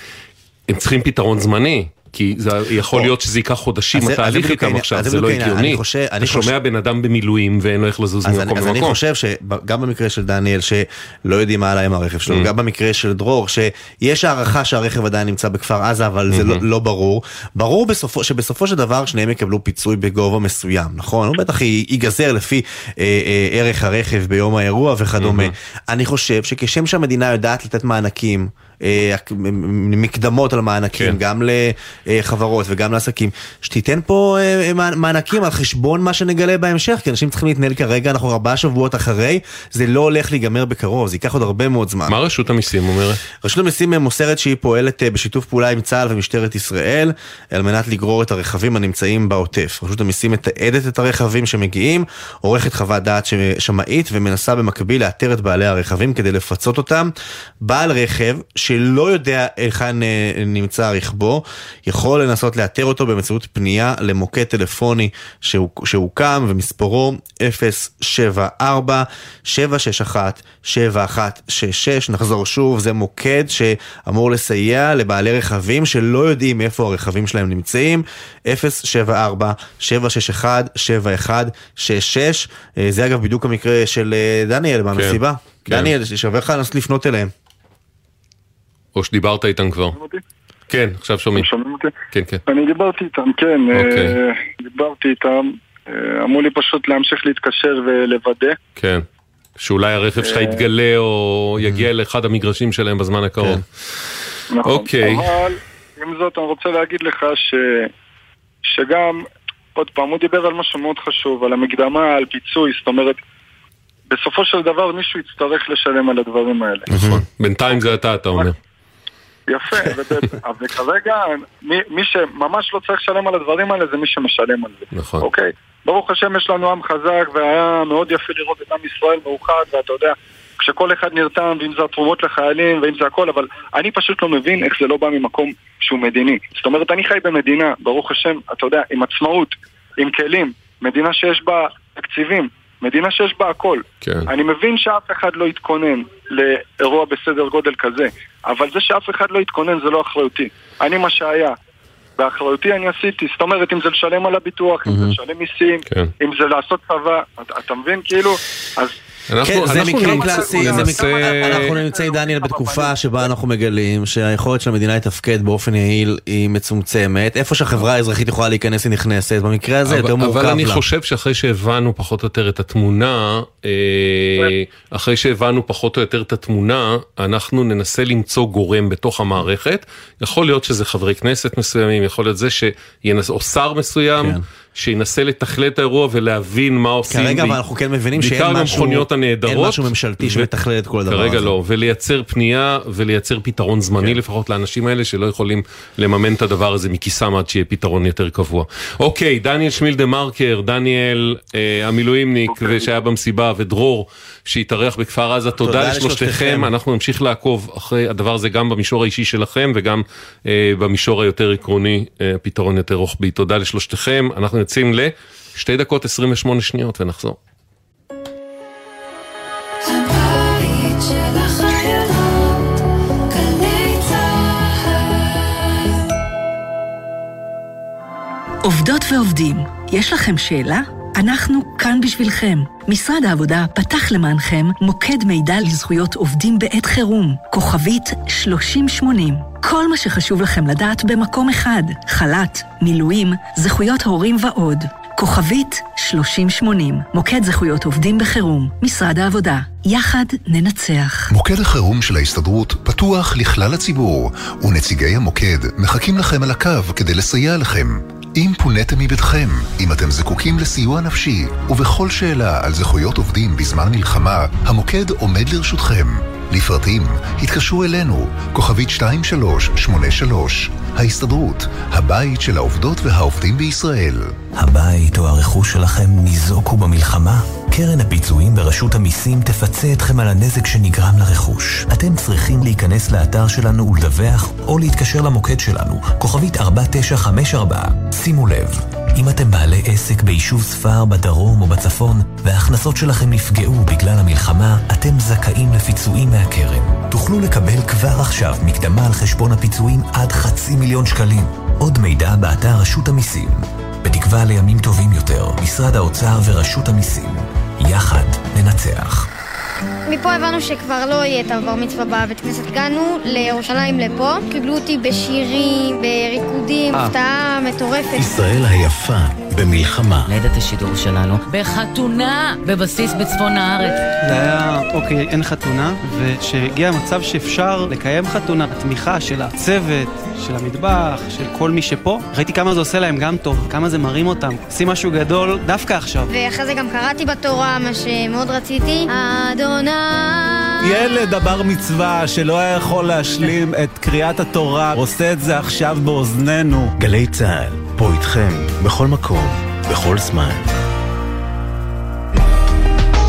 הם צריכים פתרון זמני. כי זה יכול להיות שזה ייקח חודשים התהליך איתם עכשיו, זה לא. הגיוני. אתה שומע בן אדם במילואים ואין לו איך לזוז ממקום אני, אז אני למקום. חושב שגם במקרה של דניאל שלא יודעים מה עלה עם הרכב שלו, Mm. גם במקרה של דרור שיש הערכה שהרכב עדיין נמצא בכפר עזה אבל זה לא, Mm-hmm. לא ברור, ברור בסופו, שבסופו של דבר שניהם יקבלו פיצוי בגובה מסוים, נכון? הוא בטח ייגזר לפי אה, אה, ערך הרכב ביום האירוע וכדומה. Mm-hmm. אני חושב שכשם שהמדינה יודעת לתת מענקים מקדמות על מענקים, כן. גם לחברות וגם לעסקים, שתיתן פה אה, מע- מענקים על חשבון מה שנגלה בהמשך, כי אנשים צריכים להתנהל כרגע, אנחנו ארבעה שבועות אחרי, זה לא הולך להיגמר בקרוב, זה ייקח עוד הרבה מאוד זמן. מה רשות המיסים אומרת? רשות המיסים מוסרת שהיא פועלת אה, בשיתוף פעולה עם צה"ל ומשטרת ישראל על מנת לגרור את הרכבים הנמצאים בעוטף. רשות המיסים מתעדת את הרכבים שמגיעים, עורכת חוות דעת ש- שמאית ומנסה במקביל לאתר את בעלי הרכבים כדי לפצות אותם. בעל רכב שלא יודע היכן אה, נמצא רכבו, יכול לנסות לאתר אותו באמצעות פנייה למוקד טלפוני שהוק- שהוקם ומספרו 074-761-7166. נחזור שוב, זה מוקד שאמור לסייע לבעלי רכבים שלא יודעים איפה הרכבים שלהם נמצאים. 074-761-7166. אה, זה אגב בדיוק המקרה של אה, דניאל במסיבה. כן. דניאל, שווה לך לנסות לפנות אליהם. או שדיברת איתם כבר? כן, עכשיו שומעים. שומעים אותי? כן, כן. אני דיברתי איתם, כן, אוקיי. אה, דיברתי איתם, אה, אמרו לי פשוט להמשיך להתקשר ולוודא. כן. שאולי הרכב שלך אה, יתגלה או יגיע לאחד המגרשים שלהם בזמן הקרוב. נכון. אוקיי. אבל עם זאת אני רוצה להגיד לך ש... שגם, עוד פעם, הוא דיבר על משהו מאוד חשוב, על המקדמה, על פיצוי, זאת אומרת, בסופו של דבר מישהו יצטרך לשלם על הדברים האלה. נכון. בינתיים זה אתה, אתה אומר. יפה, וב- אבל כרגע מי, מי שממש לא צריך לשלם על הדברים האלה זה מי שמשלם על זה. נכון. אוקיי? ברוך השם יש לנו עם חזק והיה מאוד יפה לראות את עם ישראל מאוחד ואתה יודע, כשכל אחד נרתם ואם זה התרומות לחיילים ואם זה הכל, אבל אני פשוט לא מבין איך זה לא בא ממקום שהוא מדיני. זאת אומרת, אני חי במדינה, ברוך השם, אתה יודע, עם עצמאות, עם כלים, מדינה שיש בה תקציבים, מדינה שיש בה הכל. כן. אני מבין שאף אחד לא יתכונן לאירוע בסדר גודל כזה, אבל זה שאף אחד לא יתכונן זה לא אחריותי. אני מה שהיה. באחריותי אני עשיתי, זאת אומרת אם זה לשלם על הביטוח, אם זה לשלם מיסים, כן. אם זה לעשות צבא, אתה, אתה מבין כאילו? אז אנחנו- כן, זה אנחנו זה ננסה- מקרים- אנחנו נמצאים דניאל בתקופה שבה אנחנו מגלים שהיכולת של המדינה לתפקד באופן יעיל היא מצומצמת, איפה שהחברה האזרחית יכולה להיכנס היא נכנסת, במקרה הזה יותר אבל, מורכב אבל לה. אני חושב שאחרי שהבנו פחות או יותר את התמונה, אחרי שהבנו פחות או יותר את התמונה, אנחנו ננסה למצוא גורם בתוך המערכת. יכול להיות שזה חברי כנסת מסוימים, יכול להיות זה שינסה, או שר מסוים. כן. שינסה לתכלל את האירוע ולהבין מה עושים. כרגע ב- אבל אנחנו כן מבינים שאין משהו- הנהדרות. אין משהו ממשלתי שמתכלל את כל הדבר כרגע הזה. לא, ולייצר פנייה ולייצר פתרון זמני כן. לפחות לאנשים האלה שלא יכולים לממן את הדבר הזה מכיסם עד שיהיה פתרון יותר קבוע. אוקיי, דניאל שמיל דה מרקר, דניאל אה, המילואימניק שהיה במסיבה ודרור שהתארח בכפר עזה, תודה תודה לשלושתכם. אנחנו נמשיך לעקוב אחרי הדבר הזה גם במישור האישי שלכם וגם אה, במישור היותר עקרוני, אה, פתרון יותר רוחבי. תודה לשלושתכם, אנחנו יוצאים לשתי דקות 28 שניות ונחזור. עובדות ועובדים, יש לכם שאלה? אנחנו כאן בשבילכם. משרד העבודה פתח למענכם מוקד מידע לזכויות עובדים בעת חירום, כוכבית 3080. כל מה שחשוב לכם לדעת במקום אחד, חל"ת, מילואים, זכויות הורים ועוד. כוכבית 3080, מוקד זכויות עובדים בחירום, משרד העבודה. יחד ננצח. מוקד החירום של ההסתדרות פתוח לכלל הציבור, ונציגי המוקד מחכים לכם על הקו כדי לסייע לכם. אם פוניתם מביתכם, אם אתם זקוקים לסיוע נפשי, ובכל שאלה על זכויות עובדים בזמן מלחמה, המוקד עומד לרשותכם. לפרטים, התקשרו אלינו, כוכבית 2383. ההסתדרות, הבית של העובדות והעובדים בישראל. הבית או הרכוש שלכם ניזוקו במלחמה? קרן הפיצויים ברשות המיסים תפצה אתכם על הנזק שנגרם לרכוש. אתם צריכים להיכנס לאתר שלנו ולדווח, או להתקשר למוקד שלנו, כוכבית 4954. שימו לב, אם אתם בעלי עסק ביישוב ספר בדרום או בצפון, וההכנסות שלכם נפגעו בגלל המלחמה, אתם זכאים לפיצויים מהקרן. תוכלו לקבל כבר עכשיו מקדמה על חשבון הפיצויים עד חצי מיליון שקלים. עוד מידע באתר רשות המיסים. בתקווה לימים טובים יותר, משרד האוצר ורשות המיסים. יחד ננצח. מפה הבנו שכבר לא יהיה את הבר מצווה בבית כנסת. הגענו לירושלים לפה, קיבלו אותי בשירים, בריקודים, אה. הפתעה מטורפת. ישראל היפה במלחמה. ניידת השידור שלנו בחתונה בבסיס בצפון הארץ. זה היה, אוקיי, אין חתונה, וכשהגיע המצב שאפשר לקיים חתונה, התמיכה של הצוות, של המטבח, של כל מי שפה, ראיתי כמה זה עושה להם גם טוב, כמה זה מרים אותם. עושים משהו גדול דווקא עכשיו. ואחרי זה גם קראתי בתורה, מה שמאוד רציתי. אדוני... ילד הבר מצווה שלא היה יכול להשלים את קריאת התורה, עושה את זה עכשיו באוזנינו. גלי צה"ל, פה איתכם, בכל מקום, בכל זמן.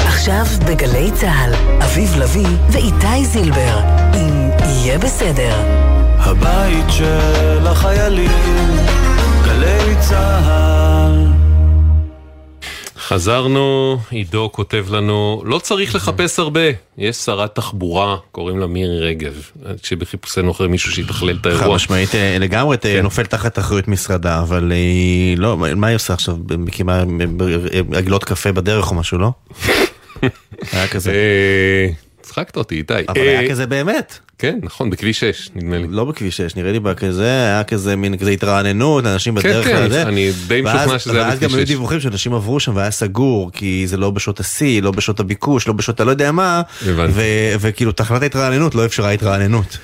עכשיו בגלי צה"ל, אביב לביא ואיתי זילבר, אם יהיה בסדר. הבית של החיילים, גלי צה"ל. חזרנו, עידו כותב לנו, לא צריך לחפש הרבה, יש שרת תחבורה, קוראים לה מירי רגב, שבחיפושנו אחרי מישהו שיתכלל את חד האירוע. משמעית אה, לגמרי כן. נופל תחת אחריות משרדה, אבל היא לא, מה היא עושה עכשיו? מקימה אה, עגלות קפה בדרך או משהו, לא? היה כזה. אה, צחקת אותי, איתי. אבל אה, היה כזה באמת. כן, נכון, בכביש 6, נדמה לי. לא בכביש 6, נראה לי בכזה, היה כזה מין כזה התרעננות, אנשים כן, בדרך כן, לזה. אני די משוכנע ואז- שזה היה ואז בכביש גם היו 6. דיווחים שאנשים עברו שם והיה סגור, כי זה לא בשעות השיא, לא בשעות הביקוש, לא בשעות הלא יודע מה, וכאילו תחנת ההתרעננות לא אפשרה התרעננות.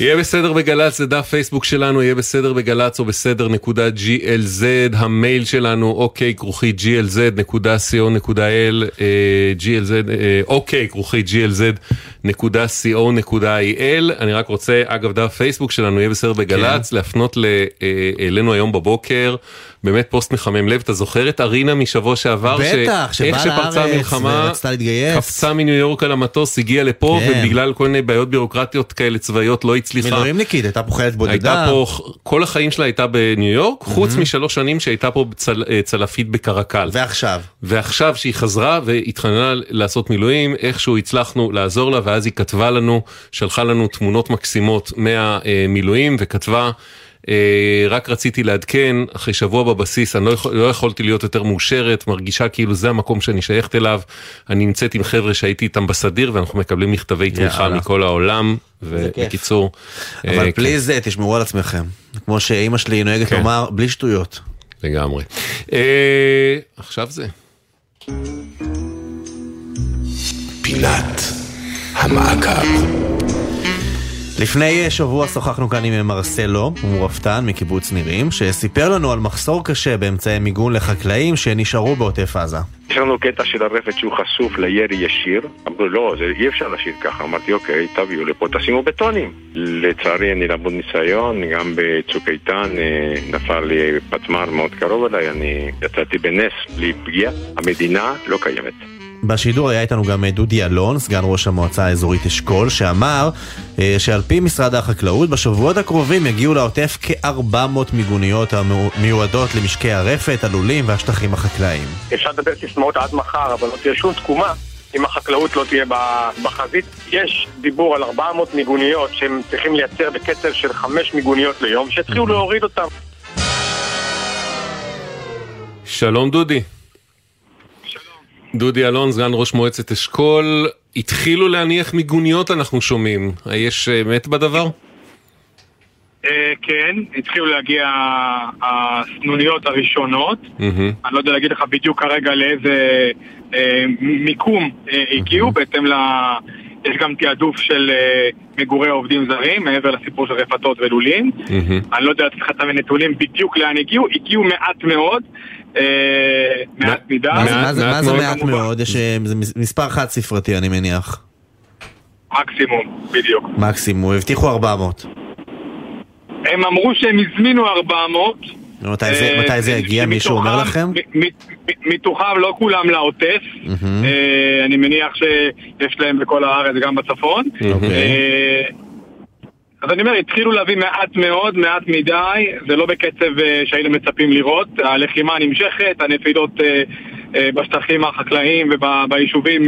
יהיה בסדר בגל"צ, זה דף פייסבוק שלנו, יהיה בסדר בגל"צ או בסדר נקודה glz, המייל שלנו אוקיי כרוכי glz.co.il, אה, glz, אה, אוקיי כרוכי glz.co.il, אני רק רוצה, אגב דף פייסבוק שלנו יהיה בסדר בגל"צ, להפנות ל- אה, אלינו היום בבוקר, באמת פוסט מחמם לב, אתה זוכר את ארינה משבוע שעבר? בטח, ש- שבאה לארץ המלחמה, ורצתה להתגייס. קפצה מניו יורק על המטוס, הגיעה לפה, כן. ובגלל כל מיני בעיות ביורוקרטיות כאלה צבאיות לא הצליחה. מילואימניקית, הייתה פה חיילת בודדה. הייתה פה, כל החיים שלה הייתה בניו יורק, חוץ משלוש שנים שהייתה פה צל, אה, צלפית בקרקל. ועכשיו? ועכשיו שהיא חזרה והתחננה לעשות מילואים, איכשהו הצלחנו לעזור לה, ואז היא כתבה לנו, שלחה לנו תמונות מקסימות מהמילואים, וכתבה... אה, רק רציתי לעדכן, אחרי שבוע בבסיס, אני לא, יכול, לא יכולתי להיות יותר מאושרת, מרגישה כאילו זה המקום שאני שייכת אליו. אני נמצאת עם חבר'ה שהייתי איתם בסדיר, ואנחנו מקבלים מכתבי תמיכה יאללה. מכל העולם. ובקיצור, אבל אה, פליז אה, תשמרו על עצמכם. כמו שאימא שלי נוהגת כן. לומר, בלי שטויות. לגמרי. אה, עכשיו זה. פינת המעקב. לפני שבוע שוחחנו כאן עם מרסלו, הוא רפתן מקיבוץ נירים, שסיפר לנו על מחסור קשה באמצעי מיגון לחקלאים שנשארו בעוטף עזה. יש לנו קטע של הרפת שהוא חשוף לירי ישיר. אמרו, לא, זה אי אפשר להשאיר ככה. אמרתי, אוקיי, תביאו לפה, תשימו בטונים. לצערי, אני למוד ניסיון, גם בצוק איתן אה, נפל לי פצמ"ר מאוד קרוב אליי, אני יצאתי בנס בלי פגיעה. המדינה לא קיימת. בשידור היה איתנו גם אה, דודי אלון, סגן ראש המועצה האזורית אשכול, שאמר אה, שעל פי משרד החקלאות, בשבועות הקרובים יגיעו לעוטף כ-400 מיגוניות המיועדות למשקי הרפת, הלולים והשטחים החקלאיים. אפשר לדבר סיסמאות עד מחר, אבל לא תהיה שום תקומה אם החקלאות לא תהיה בחזית. יש דיבור על 400 מיגוניות שהם צריכים לייצר בקצב של 5 מיגוניות ליום, שיתחילו להוריד אותם. שלום דודי. דודי אלון, סגן ראש מועצת אשכול, התחילו להניח מיגוניות אנחנו שומעים. יש אה, אמת בדבר? אה, כן, התחילו להגיע הסנוניות הראשונות. אני לא יודע להגיד לך בדיוק כרגע לאיזה אה, מיקום אה, הגיעו, בהתאם ל... יש גם תעדוף של אה, מגורי עובדים זרים, מעבר לסיפור של רפתות ולולים. אני לא יודע לתת לך את הנתונים בדיוק לאן הגיעו, הגיעו מעט מאוד, אה, מעט מדי. מה זה- מה זה- מה זה מאוד מעט. מאוד? יש אה, מספר חד ספרתי אני מניח. מקסימום, בדיוק. מקסימום, הבטיחו 400. הם אמרו שהם הזמינו 400. מתי זה- אה, מתי זה יגיע? מישהו אומר לכם? מתוכם לא כולם לעוטף. אה, אני מניח שיש להם בכל הארץ, גם בצפון. אז אני אומר, התחילו להביא מעט מאוד, מעט מדי, זה לא בקצב אה, שהיינו מצפים לראות. הלחימה נמשכת, הנפילות אה, אה, בשטחים החקלאיים וביישובים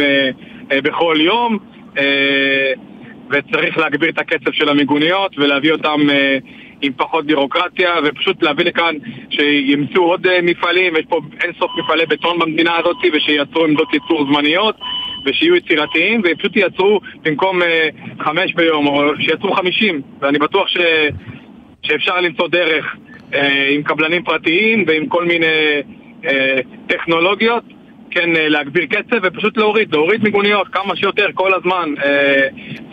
בכל יום, וצריך להגביר את הקצב של המיגוניות ולהביא אותם עם פחות בירוקרטיה, ופשוט להביא לכאן שימצאו עוד מפעלים, יש פה אין סוף מפעלי בטון במדינה הזאת, ושייצרו עמדות ייצור זמניות, ושיהיו יצירתיים, ופשוט ייצרו במקום אה, חמש ביום, או שייצרו חמישים, ואני בטוח ש... שאפשר למצוא דרך אה, עם קבלנים פרטיים ועם כל מיני אה, טכנולוגיות, כן, אה, להגביר קצב ופשוט להוריד, להוריד מיגוניות כמה שיותר כל הזמן. אה,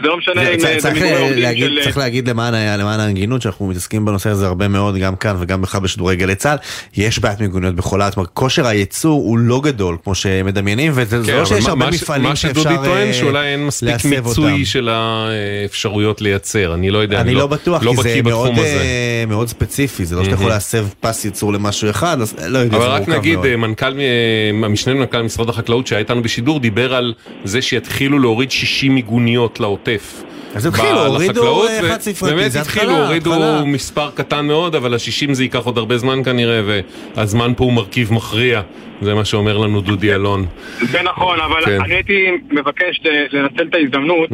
זה לא משנה אם זה- אה, מיגוני אה, עובדים להגיד- של... צריך להגיד למען ההגינות שאנחנו מתעסקים בנושא הזה הרבה מאוד גם כאן וגם בכלל בשידורי גלי צה"ל יש בעיית מיגוניות בכל הארץ, כלומר, כושר הייצור הוא לא גדול כמו שמדמיינים וזה זה כן, לא אבל שיש מה- הרבה מה ש- מפעלים מה שאפשר שדודי טוען אה, שאולי אין מספיק להסב מיצוי אותם. של האפשרויות לייצר, אני לא יודע, אני לא בטוח, לא כי זה מאוד. אה, ספציפי, זה לא שאתה יכול. להסב פס ייצור למשהו אחד, אז לא יודע, אבל זה רק מורכב נגיד, מאוד. אה, מנכ"ל, אה, המשנה למנכ"ל משרד החקלאות שהיה איתנו בשידור דיבר על זה שיתחילו להוריד 60 מיגוניות לעוטף. אז התחילו, הורידו, חד ספרתי, באמת התחילו, הורידו. מספר קטן מאוד, אבל ה-60 זה ייקח עוד הרבה זמן כנראה, והזמן פה הוא מרכיב מכריע. זה מה שאומר לנו דודי אלון. זה נכון, אבל כן. אני הייתי מבקש לנצל את ההזדמנות,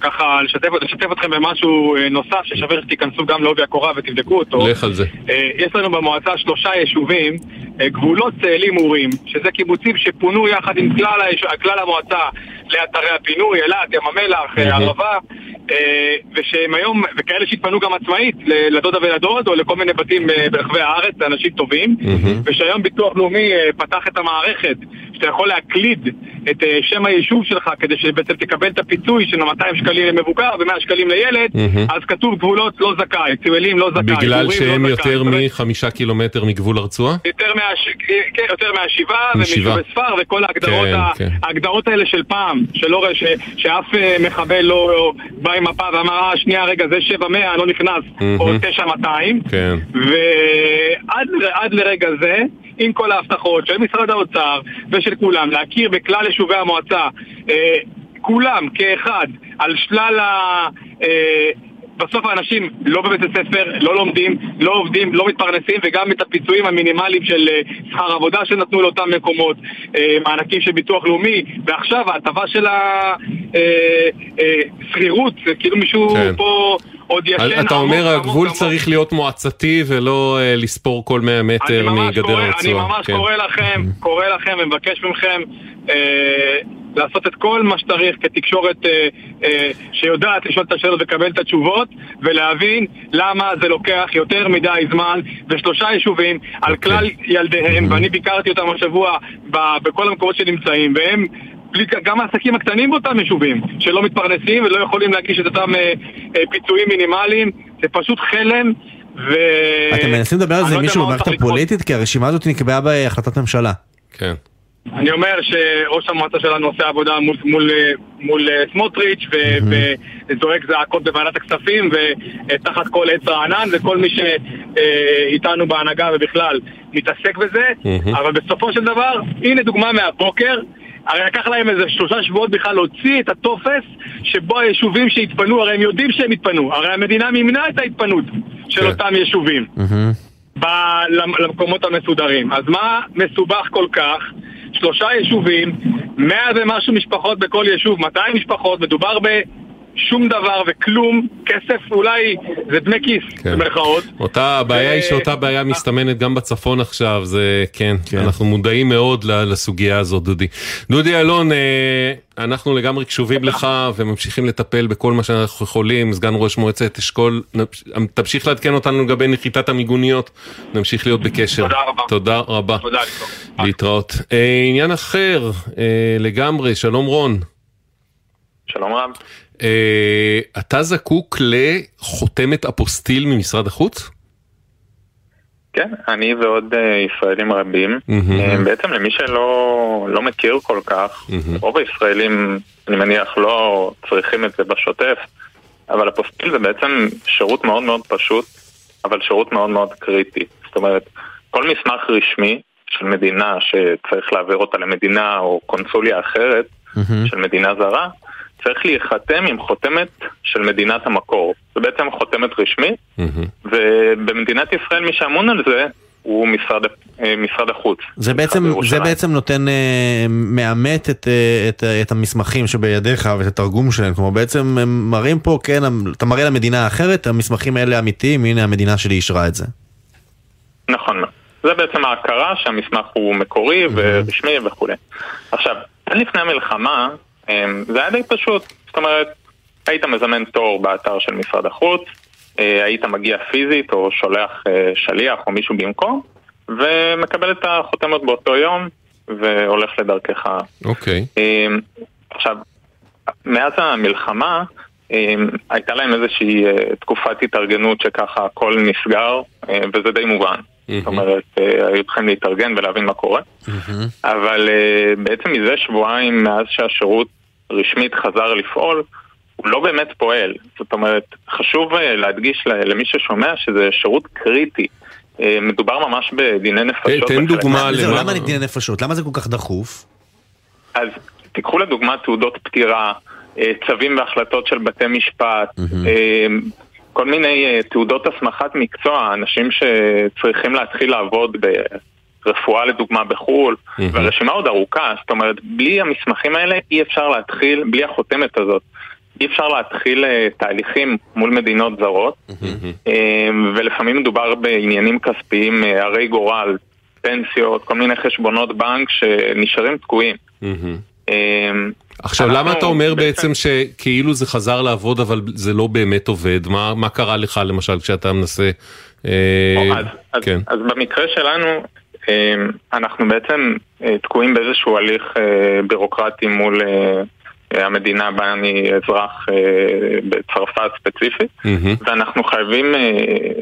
ככה לשתף, לשתף אתכם במשהו אה, נוסף ששווה שתיכנסו גם לעובי הקורה ותבדקו אותו. לך על זה. אה, יש לנו במועצה שלושה יישובים, גבולות צאלים אורים, שזה קיבוצים שפונו יחד עם כלל, היש... כלל המועצה לאתרי הפינוי, אילת, ים המלח, אה. ערבה, אה, ושהם היום, וכאלה שהתפנו גם עצמאית לדודה ולדוד, או לכל מיני בתים אה, ברחבי הארץ, לאנשים טובים, ושהיום ביטוח לאומי אה, פתח את המערכת, שאתה יכול להקליד את אה, שם היישוב שלך כדי שבעצם תקבל את הפיצוי של 200 שקלים למבוגר ו-100 שקלים לילד, מהמם. אז כתוב גבולות לא זכאי, צאלים לא זכאי, בגלל שהם לא יותר. מחמישה קילומטר מגבול הרצועה? יותר, מהש... כן, יותר מהשבעה. ומיישובי ספר וכל ההגדרות, כן, ה... כן. ההגדרות האלה של פעם, שלא... ש... שאף אה, מחבל לא בא עם מפה ואמר, אה, שנייה, רגע, זה 700, לא נכנס, או מהמם. 9200, כן. ועד עד לרגע זה, עם כל ההבטחות של משרד האוצר ושל כולם, להכיר בכלל יישובי המועצה, אה, כולם כאחד, על שלל ה... אה, בסוף האנשים לא בבית הספר, לא לומדים, לא עובדים, לא מתפרנסים וגם את הפיצויים המינימליים של אה, שכר עבודה שנתנו לאותם מקומות, מענקים של ביטוח לאומי ועכשיו ההטבה של השכירות, כאילו מישהו כן. פה עוד ישן אתה עמוק, אומר עמוק, הגבול עמוק. צריך להיות מועצתי ולא אה, לספור כל 100 אני מטר מגדר קורא- אני הרצועה. ממש כן. קורא לכם, קורא לכם ומבקש מכם אה, לעשות את כל מה שצריך כתקשורת אה, אה, שיודעת לשאול את השאלות ולקבל את התשובות ולהבין למה זה לוקח יותר מדי זמן ושלושה יישובים על אוקיי. כלל ילדיהם ואני ביקרתי אותם השבוע בכל המקומות שנמצאים והם גם העסקים הקטנים באותם יישובים שלא מתפרנסים ולא יכולים להגיש את אותם אה, אה, פיצויים מינימליים זה פשוט חלם ו... אתם מנסים לדבר על זה לא עם יודע מישהו במערכת. הפוליטית? כי הרשימה הזאת נקבעה בהחלטת ממשלה. כן. אני אומר שראש המועצה שלנו עושה עבודה מול, מול, מול אה, סמוטריץ' ו- וזועק זעקות בוועדת הכספים ותחת כל עץ רענן וכל מי שאיתנו בהנהגה ובכלל מתעסק בזה אבל בסופו של דבר, הנה דוגמה מהבוקר הרי לקח להם איזה שלושה שבועות בכלל להוציא את הטופס שבו היישובים שהתפנו, הרי הם יודעים שהם התפנו, הרי המדינה מימנה את ההתפנות של אותם יישובים ב- למ- למקומות המסודרים. אז מה מסובך כל כך? שלושה יישובים, מאה ומשהו משפחות בכל יישוב, 200 משפחות, מדובר שום דבר וכלום, כסף אולי זה דמי כיס, כן. במרכאות. אותה הבעיה היא שאותה בעיה מסתמנת גם בצפון עכשיו, זה כן, אנחנו מודעים מאוד ל- לסוגיה הזאת, דודי. דודי אלון, אה, אנחנו לגמרי קשובים לך וממשיכים לטפל בכל מה שאנחנו יכולים, סגן ראש מועצת אשכול, תמשיך לעדכן אותנו לגבי נחיתת המיגוניות, נמשיך להיות בקשר. תודה רבה. תודה רבה. תודה להתראות. אה, עניין אחר אה, לגמרי, שלום רון. שלום רב. אה, אתה זקוק לחותמת אפוסטיל ממשרד החוץ? כן, אני ועוד אה, ישראלים רבים. אה, בעצם למי שלא לא מכיר כל כך, רוב הישראלים, אני מניח, לא צריכים את זה בשוטף, אבל אפוסטיל זה בעצם שירות מאוד מאוד פשוט, אבל שירות מאוד מאוד קריטי. זאת אומרת, כל מסמך רשמי של מדינה שצריך להעביר אותה למדינה או קונסוליה אחרת של מדינה זרה, צריך להיחתם עם חותמת של מדינת המקור. זה בעצם חותמת רשמית, ובמדינת ישראל מי שאמון על זה הוא משרד, אה, משרד החוץ. זה בעצם, זה בעצם נותן, אה, מאמת את, אה, את, את המסמכים שבידיך ואת התרגום שלהם, כלומר בעצם הם מראים פה, כן, אתה מראה למדינה האחרת, המסמכים האלה אמיתיים, הנה המדינה שלי אישרה את זה. נכון. זה בעצם ההכרה שהמסמך הוא מקורי ורשמי וכולי. עכשיו, עד לפני המלחמה, זה היה די פשוט. זאת אומרת, היית מזמן תור באתר של משרד החוץ, אה, היית מגיע פיזית או שולח אה, שליח או מישהו במקום, ומקבל את החותמת באותו יום, והולך לדרכך. אוקיי. אמ, עכשיו, מאז המלחמה אמ, הייתה להם איזושהי אה, תקופת התארגנות שככה הכל נסגר, וזה די מובן. זאת אומרת, היו צריכים להתארגן ולהבין מה קורה. אבל בעצם מזה שבועיים מאז שהשירות רשמית חזר לפעול, הוא לא באמת פועל. זאת אומרת, חשוב אה, להדגיש ל- למי ששומע שזה שירות קריטי. אה, מדובר ממש בדיני נפשות. בחלק מה- זהו, למה דיני נפשות? למה זה כל כך דחוף? אז תיקחו לדוגמה תעודות פטירה, אה, צווים והחלטות של בתי משפט, כל מיני תעודות הסמכת מקצוע, אנשים שצריכים להתחיל לעבוד ברפואה לדוגמה בחו"ל, והרשימה עוד ארוכה, זאת אומרת, בלי המסמכים האלה אי אפשר להתחיל, בלי החותמת הזאת, אי אפשר להתחיל אה, תהליכים מול מדינות זרות, אה, ולפעמים מדובר בעניינים כספיים אה, הרי גורל, פנסיות, כל מיני חשבונות בנק שנשארים תקועים. אה, עכשיו, למה אתה אומר בעצם שכאילו זה חזר לעבוד, אבל זה לא באמת עובד? מה, מה קרה לך למשל כשאתה מנסה... אה, אז, אז, כן. אז במקרה שלנו, אנחנו בעצם אה, תקועים באיזשהו הליך אה, בירוקרטי מול אה, המדינה בה אני אזרח בצרפת ספציפית, ואנחנו חייבים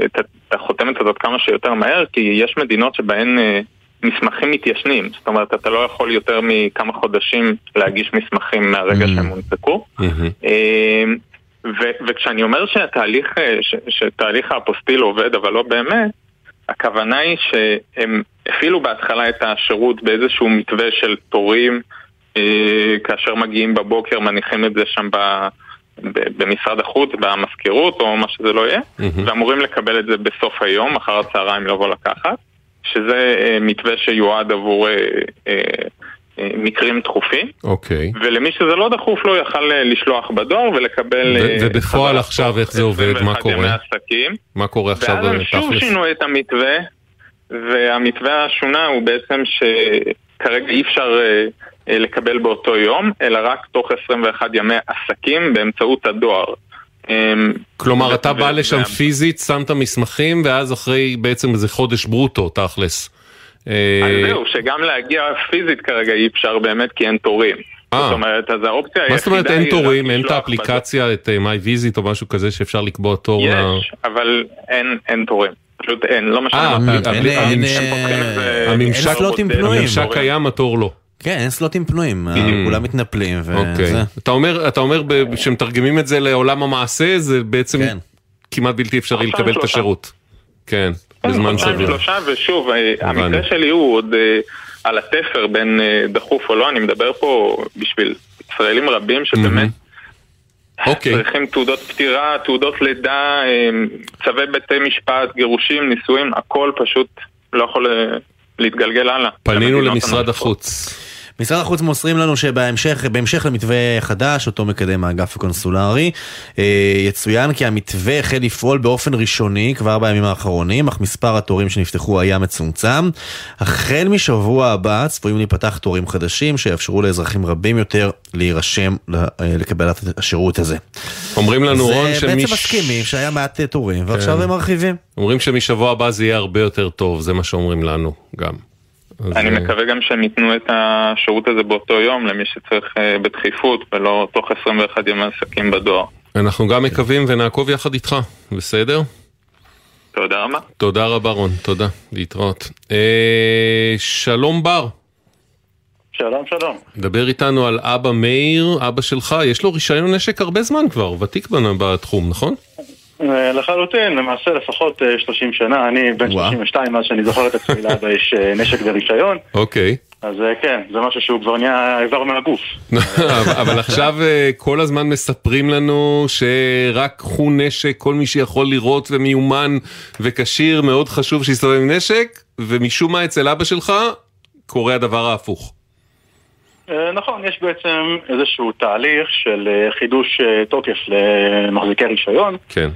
את החותמת הזאת כמה שיותר מהר, כי יש מדינות שבהן מסמכים מתיישנים, זאת אומרת, אתה לא יכול יותר מכמה חודשים להגיש מסמכים מהרגע שהם הונפקו. אה, ו- וכשאני אומר שהתהליך, ש- שתהליך האפוסטיל עובד אבל לא באמת, הכוונה היא שהם הפעילו בהתחלה את השירות באיזשהו מתווה של תורים, אה, כאשר מגיעים בבוקר מניחים את זה שם ב- במשרד החוץ, במזכירות או מה שזה לא יהיה, ואמורים לקבל את זה בסוף היום, אחר הצהריים לבוא לקחת, שזה אה, מתווה שיועד עבור אה, אה, אה, מקרים דחופים. אוקיי. ולמי שזה לא דחוף לו יכל אה, לשלוח בדואר ולקבל... ו- ובפועל עכשיו איך זה עובד? מה 21 קורה? מה קורה עכשיו ואז הם שוב? שינו את המתווה, והמתווה השונה הוא בעצם שכרגע אי אפשר אה, אה, לקבל באותו יום, אלא רק תוך 21 ימי עסקים באמצעות הדואר. אמ, כלומר, אתה בא לשם וה- פיזית, שם את המסמכים, ואז אחרי בעצם איזה חודש ברוטו, תכלס. אה, אז זהו, שגם להגיע פיזית כרגע אי אפשר באמת כי אין תורים. זאת אומרת, אז האופציה היחידה מה זאת אומרת היא אין תורים? אין את האפליקציה, את אה, ויזיט או משהו כזה שאפשר לקבוע תור? יש, אבל אין תורים. פשוט אין, לא משנה אה, הממשק- סלוטים פנויים. הממשק קיים, התור לא. כן, אין סלוטים פנויים, כולם מתנפלים אוקיי. וזה. אתה אומר, אתה אומר שמתרגמים את זה לעולם המעשה, זה בעצם כמעט בלתי אפשרי לקבל את. השירות. כן, כן, בזמן סביר. שלושה, ושוב, אה. המקרה שלי הוא עוד אה, על התפר בין אה, דחוף או לא, אני מדבר פה בשביל ישראלים רבים שבאמת אוקיי. צריכים תעודות פטירה, תעודות לידה, אה, צווי בתי משפט, גירושים, נישואים, הכל פשוט לא יכול אה, להתגלגל הלאה. פנינו למשרד. החוץ. משרד החוץ מוסרים לנו שבהמשך בהמשך למתווה חדש, אותו מקדם האגף הקונסולרי, אה, יצוין כי המתווה החל לפעול באופן ראשוני כבר בימים האחרונים, אך מספר התורים שנפתחו היה מצומצם. החל משבוע הבא צפויים להיפתח תורים חדשים שיאפשרו לאזרחים רבים יותר להירשם אה, לקבלת השירות הזה. אומרים לנו, רון, זה בעצם מסכימים שהיה מעט תורים, ועכשיו כן. הם מרחיבים. אומרים שמשבוע הבא זה יהיה הרבה יותר טוב, זה מה שאומרים לנו גם. אז, אני אה, מקווה גם שהם ייתנו את השירות הזה באותו יום למי שצריך אה, בדחיפות ולא תוך 21 ימי עסקים בדואר. אנחנו גם מקווים ונעקוב יחד איתך, בסדר? תודה רבה. תודה רבה רון, תודה, להתראות. אה, שלום בר, שלום, שלום. דבר איתנו על אבא מאיר, אבא שלך, יש לו רישיון נשק הרבה זמן כבר, ותיק בתחום, נכון? אה, לחלוטין, למעשה לפחות אה, 30 שנה, אני בן 32 מאז שאני זוכר את עצמי לאבא יש אה, נשק ורישיון, אוקיי. אז אה, כן, זה משהו שהוא כבר נהיה איבר מהגוף. אבל- עכשיו אה, כל הזמן מספרים לנו שרק קחו נשק, כל מי שיכול לראות ומיומן וכשיר, מאוד חשוב שיסתובב עם נשק, ומשום מה אצל אבא שלך קורה הדבר ההפוך. אה, נכון, יש בעצם איזשהו תהליך של אה, חידוש אה, תוקף למחזיקי רישיון. כן.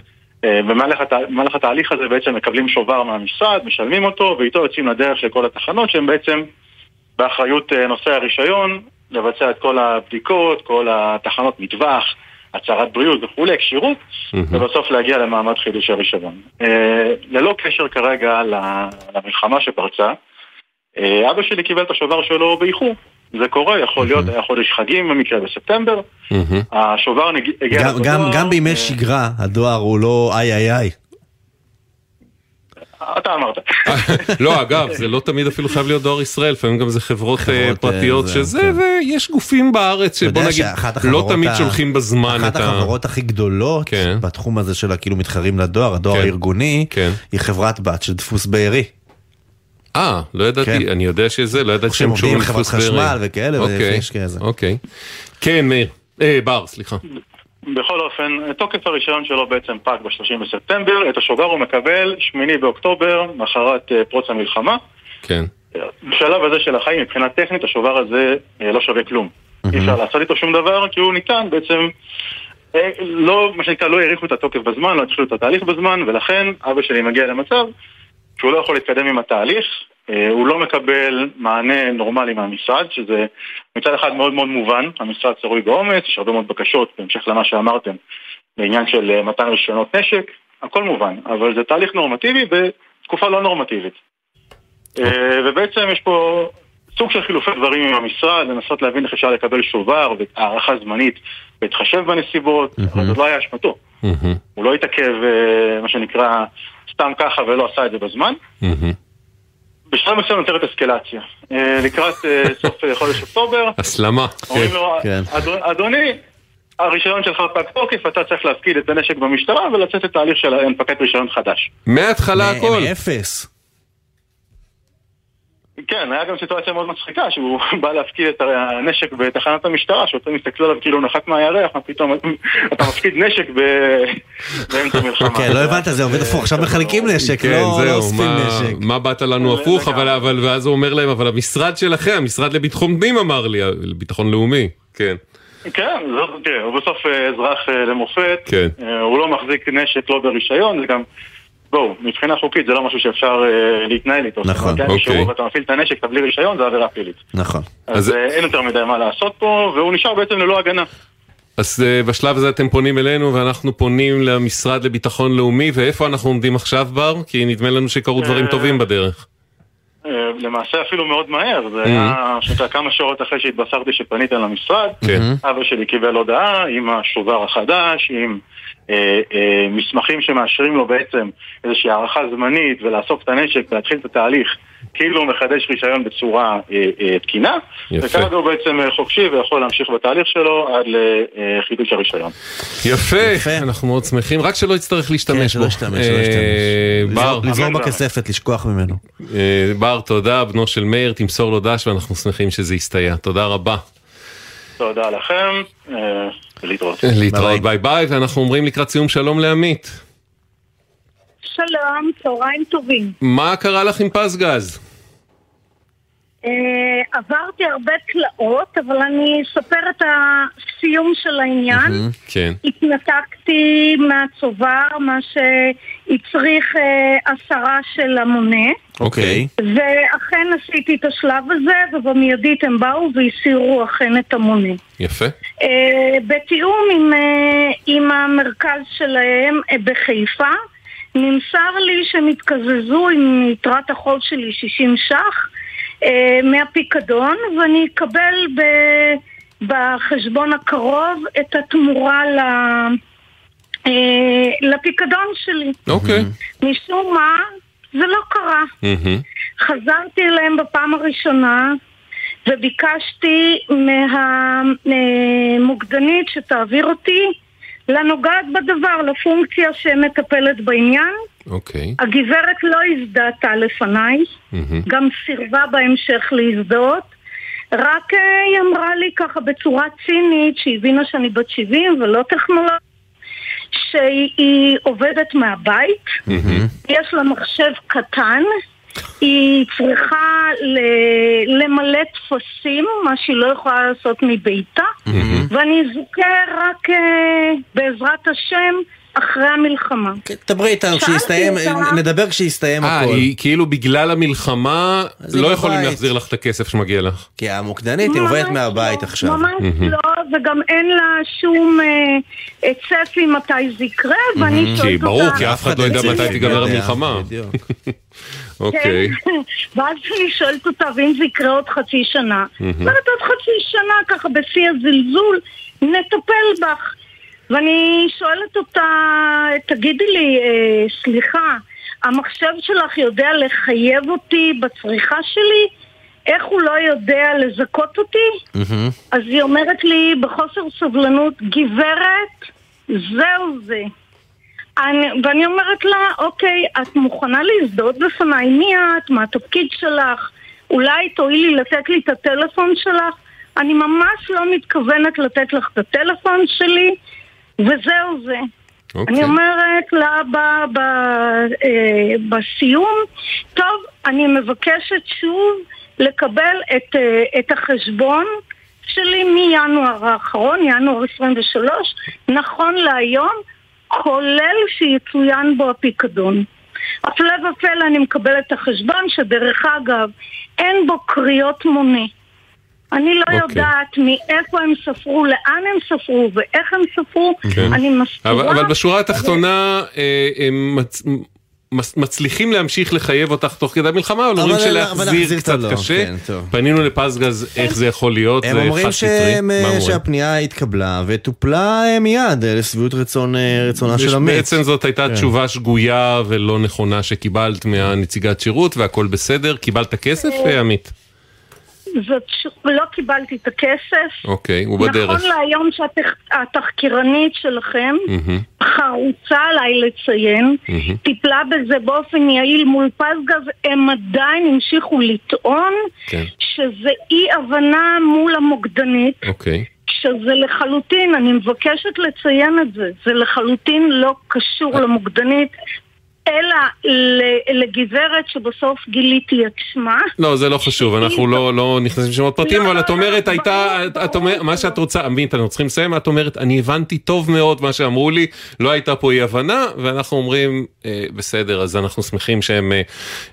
אה, במהלך במהלך התהליך הזה בעצם מקבלים שובר מהמשרד, משלמים אותו, ואיתו יוצאים לדרך לכל התחנות שהן בעצם באחריות אה, נושא הרישיון, לבצע את כל הבדיקות, כל התחנות מטווח, הצהרת בריאות וכולי, כשירות, ובסוף להגיע למעמד חידוש הרישיון. אה, ללא קשר כרגע למלחמה שפרצה, אה, אבא שלי קיבל את השובר שלו באיחור. זה קורה, יכול להיות, היה חודש חגים במקרה בספטמבר, השובר הגיע גם- לדואר, גם- גם בימי אה, שגרה הדואר הוא לא איי איי איי. אתה אמרת. לא, אגב, זה לא תמיד אפילו חייב להיות דואר ישראל, לפעמים גם זה חברות אה, פרטיות זה, שזה, כן. ויש גופים בארץ שבוא נגיד, לא תמיד שולחים בזמן אחת את ה... החברות הכי גדולות בתחום הזה של הכאילו מתחרים לדואר, הדואר כן. הארגוני, היא חברת בת של דפוס בארי. אה, לא ידעתי, אני יודע שזה, לא ידעתי שהם עם חברת. חשמל וכאלה, אוקיי, ויש כזה. אוקיי. כן, מאיר. אה, בר, סליחה. בכל אופן, תוקף הרישיון שלו בעצם פג ב-30 בספטמבר, את השובר הוא מקבל 8 באוקטובר, מחרת אה, פרוץ המלחמה. כן. בשלב הזה של החיים, מבחינה טכנית, השובר הזה אה, לא שווה כלום. אי אפשר לעשות איתו שום דבר, כי הוא ניתן בעצם, אה, לא, מה שנקרא, לא האריכו את התוקף בזמן, לא התחילו את התהליך בזמן, ולכן אבא שלי מגיע למצב שהוא לא יכול להתקדם עם התהליך, אה, הוא לא מקבל מענה נורמלי מהמשרד, שזה מצד אחד מאוד מאוד מובן, המשרד צרוי בעומס, יש הרבה מאוד בקשות, בהמשך למה שאמרתם, בעניין של אה, מתן רישיונות נשק, הכל מובן, אבל זה תהליך נורמטיבי בתקופה לא נורמטיבית. אה, ובעצם יש פה סוג של חילופי דברים עם המשרד, לנסות להבין איך אפשר לקבל שובר והערכה זמנית בהתחשב בנסיבות, אבל זאת לא היה אשמתו. הוא לא התעכב, מה שנקרא, סתם ככה ולא עשה את זה בזמן. בשלב מסוים נותרת אסקלציה. אה, לקראת אה, סוף אה, חודש אוקטובר, הסלמה. אומרים לו, "אדון- אדוני, הרישיון שלך פג תוקף, אתה צריך להפקיד את הנשק במשטרה ולצאת לתהליך של הנפקת רישיון חדש. מההתחלה הכל. מאפס. כן, היה גם סיטואציה מאוד מצחיקה, שהוא בא להפקיד את הנשק בתחנת המשטרה, שוטרים הסתכלו עליו כאילו הוא נחת מהירח, מה פתאום אתה מפקיד נשק ב- באמצע מלחמה. כן, לא הבנת, זה עובד הפוך, עכשיו מחלקים נשק, כן, לא לא זהו, אוספים מה- נשק. מה באת לנו הפוך, אבל, אבל, ואז הוא אומר להם, אבל המשרד שלכם, המשרד לביטחון פנים אמר לי, לביטחון לאומי, כן. כן, זאת, תראה, הוא בסוף אה, אזרח אה, למופת, כן. אה, הוא לא מחזיק נשק לא ברישיון, זה גם, בואו, מבחינה חוקית זה לא משהו שאפשר אה, להתנהל איתו. נכון, אוקיי. כשהוא ואתה מפעיל את הנשק, אתה בלי רישיון, זה עבירה פלילית. נכון. אז אה, אין יותר מדי מה לעשות פה, והוא נשאר בעצם ללא הגנה. אז uh, בשלב הזה אתם פונים אלינו ואנחנו פונים למשרד לביטחון לאומי ואיפה אנחנו עומדים עכשיו בר? כי נדמה לנו שקרו דברים אה, טובים בדרך. אה, למעשה אפילו מאוד מהר, זה היה שאתה כמה שעות אחרי שהתבשרתי שפנית למשרד, כן. אבא שלי קיבל הודעה עם השובר החדש, עם אה, אה, מסמכים שמאשרים לו בעצם איזושהי הערכה זמנית ולאסוף את הנשק ולהתחיל את התהליך כאילו הוא מחדש רישיון בצורה אה, אה, תקינה. וכרגע הוא בעצם אה, חופשי ויכול להמשיך בתהליך שלו עד לחידוש הרישיון. יפה, אנחנו מאוד שמחים, רק שלא יצטרך להשתמש בו. שלא ישתמש, שלא אה, ישתמש. בר, לזרום בכספת, לשכוח ממנו. אה, בר, תודה, בנו של מאיר, תמסור לו דש ואנחנו שמחים שזה יסתייע. תודה רבה. תודה לכם, ולהתראות. להתראות ביי ביי, ואנחנו אומרים לקראת סיום שלום לעמית. שלום, צהריים טובים. מה קרה לך עם פס גז? אה, עברתי הרבה תלאות, אבל אני אספר את הסיום של העניין. כן. התנתקתי מהצובר, מה שהצריך אה, הסרה של המונה. אוקיי. ואכן עשיתי את השלב הזה, ובמיידית הם באו והסירו אכן את המונה. יפה. אה, בתיאום עם, אה, עם המרכז שלהם אה, בחיפה, נמסר לי שהם התקזזו עם יתרת החוב שלי 60 ש"ח אה, מהפיקדון, ואני אקבל ב, בחשבון הקרוב את התמורה ל, אה, לפיקדון שלי. אוקיי. משום מה, זה לא קרה. חזרתי אליהם בפעם הראשונה וביקשתי מהמוקדנית שתעביר אותי לנוגעת בדבר, לפונקציה שמטפלת בעניין. אוקיי. הגברת לא הזדהתה לפניי, גם סירבה בהמשך להזדהות. רק אה, היא אמרה לי ככה בצורה צינית, שהיא הבינה שאני בת 70 ולא טכנולוגית, שהיא עובדת מהבית, יש לה מחשב קטן, היא צריכה ל- למלא טפסים, מה שהיא לא יכולה לעשות מביתה, ואני אזוכה רק אה, בעזרת השם אחרי המלחמה. דברי איתנו כשיסתיים, אותה- נדבר כשיסתיים אה, הכל. היא כאילו בגלל המלחמה לא יכולים. להחזיר לך את הכסף שמגיע לך. כי המוקדנית היא עובדת מהבית עכשיו. ממש. לא, וגם אין לה שום אה, אה, צפי מתי זה יקרה, ואני שואלת אותה... כי ברור, כי אף אחד לא ידע מתי תיגמר המלחמה. אוקיי. כן. ואז אני שואלת אותה, ואם זה יקרה עוד חצי שנה? אומרת עוד חצי שנה, ככה בשיא הזלזול, נטפל בך. ואני שואלת אותה, תגידי לי, אה, סליחה, המחשב שלך יודע לחייב אותי בצריכה שלי? איך הוא לא יודע לזכות אותי? אז היא אומרת לי בחוסר סבלנות, גברת, זהו זה. אני, ואני אומרת לה, אוקיי, את מוכנה להזדהות בפניי? מי את? מה התפקיד שלך? אולי תואילי לתת לי את הטלפון שלך? אני ממש לא מתכוונת לתת לך את הטלפון שלי, וזהו זה. אוקיי. אני אומרת לה ב, ב, אה, בסיום, טוב, אני מבקשת שוב לקבל את, אה, את החשבון שלי מינואר האחרון, ינואר 23, נכון להיום, כולל שיצוין בו הפיקדון. הפלא ופלא אני מקבלת את החשבון, שדרך אגב, אין בו קריאות מונה. אני לא אוקיי. יודעת מאיפה הם ספרו, לאן הם ספרו ואיך הם ספרו. כן. אני מסתירה. אבל, אבל בשורה התחתונה אה, הם מצ... מצליחים להמשיך לחייב אותך תוך כדי המלחמה, אבל אומרים שלהחזיר להחזיר קצת הלא, קשה. כן. פנינו לפזגז איך זה יכול להיות, הם זה אומרים חד סטרי. אה, אומרים? שהפנייה התקבלה וטופלה אה, מיד אה, לשביעות רצון רצונה יש- של עמית. בעצם זאת הייתה כן. תשובה שגויה ולא נכונה שקיבלת מהנציגת שירות והכל בסדר, קיבלת כסף עמית? זאת ש... לא קיבלתי את הכסף. אוקיי, הוא בדרך. נכון להיום שהתחקירנית שלכם, מהמם, חרוצה עליי לציין, מהמם. טיפלה בזה באופן יעיל מול פזגז, הם עדיין המשיכו לטעון כן, שזה אי הבנה מול המוקדנית, אוקיי. שזה לחלוטין, אני מבקשת לציין את זה, זה לחלוטין לא קשור למוקדנית, אלא לגברת שבסוף גיליתי את שמה. לא, זה לא חשוב, אנחנו לא, לא נכנסים לשמות פרטים, אבל את אומרת, הייתה, את- אומרת, מה שאת רוצה, עמית, אנחנו צריכים לסיים, את אומרת, אני הבנתי טוב מאוד מה שאמרו לי, לא הייתה פה אי הבנה, ואנחנו אומרים, אה, בסדר, אז אנחנו שמחים שהם אה,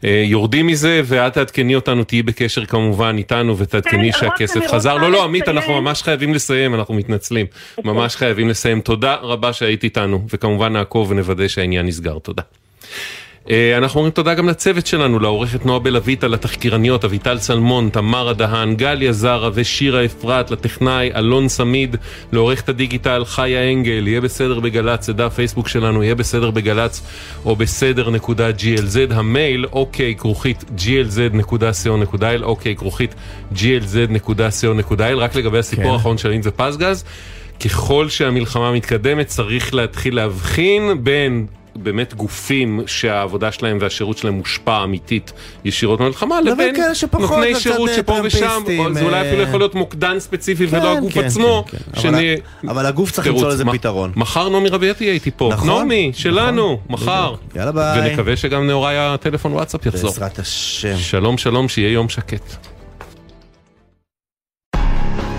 אה, יורדים מזה, ואת תעדכני אותנו, תהיי בקשר כמובן איתנו, ותעדכני שהכסף חזר. לא, לא, עמית, אנחנו ממש חייבים לסיים, אנחנו מתנצלים, ממש חייבים לסיים. תודה רבה שהיית איתנו, וכמובן נעקוב ונוודא שהעניין נסגר. תודה. אה, אנחנו אומרים תודה גם לצוות שלנו, לעורכת נועה בלויטה, לתחקירניות אביטל צלמון, תמרה דהן, גליה זרה ושירה אפרת, לטכנאי אלון סמיד, לעורכת הדיגיטל חיה אנגל, יהיה בסדר בגל"צ, זה דף פייסבוק שלנו, יהיה בסדר בגל"צ או בסדר.glz, המייל אוקיי כרוכית glz.co.il, אוקיי כרוכית glz.co.il, רק לגבי הסיפור כן. האחרון של עמית ופזגז, ככל שהמלחמה מתקדמת צריך להתחיל להבחין בין באמת גופים שהעבודה שלהם והשירות שלהם מושפע אמיתית ישירות מהמלחמה, לבין נותני שירות אה, שפה ושם, זה אולי אה, אפילו יכול להיות מוקדן ספציפי ולא הגוף כן, עצמו. כן, כן. שנהיה- אבל הגוף צריך. למצוא לזה פתרון. מחר נעמי רביע תהיה איתי פה. נכון, נעמי, שלנו, מחר. יאללה ביי. ונקווה שגם נהוראי הטלפון וואטסאפ יחזור. בעזרת השם. שלום שלום, שיהיה יום שקט.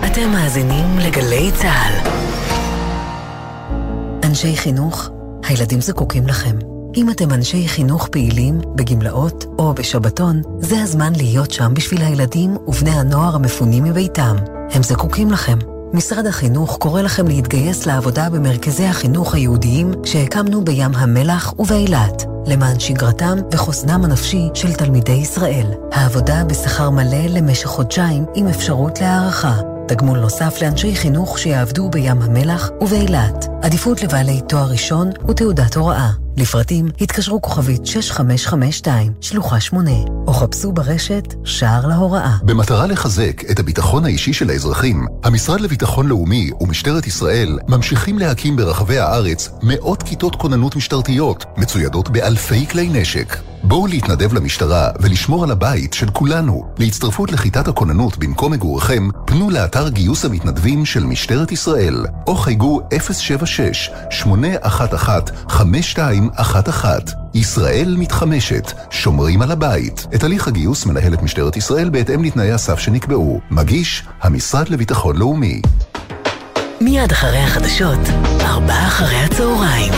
אתם מאזינים לגלי צה"ל. אנשי חינוך, הילדים זקוקים לכם. אם אתם אנשי חינוך פעילים, בגמלאות או בשבתון, זה הזמן להיות שם בשביל הילדים ובני הנוער המפונים מביתם. הם זקוקים לכם. משרד החינוך קורא לכם להתגייס לעבודה במרכזי החינוך היהודיים שהקמנו בים המלח ובאילת, למען שגרתם וחוסנם הנפשי של תלמידי ישראל. העבודה בשכר מלא למשך חודשיים עם אפשרות להערכה. תגמול נוסף לאנשי חינוך שיעבדו בים המלח ובאילת. עדיפות לבעלי תואר ראשון ותעודת הוראה. לפרטים התקשרו כוכבית 6552, שלוחה 8, או חפשו ברשת שער להוראה. במטרה לחזק את הביטחון האישי של האזרחים, המשרד לביטחון לאומי ומשטרת ישראל ממשיכים להקים ברחבי הארץ מאות כיתות כוננות משטרתיות, מצוידות באלפי כלי נשק. בואו להתנדב למשטרה ולשמור על הבית של כולנו. להצטרפות לכיתת הכוננות במקום מגוריכם, פנו לאתר גיוס המתנדבים של משטרת ישראל, או חייגו 076-811-5211. ישראל מתחמשת, שומרים על הבית. את הליך הגיוס מנהלת משטרת ישראל בהתאם לתנאי הסף שנקבעו. מגיש, המשרד לביטחון לאומי. מיד אחרי החדשות, ארבעה אחרי הצהריים.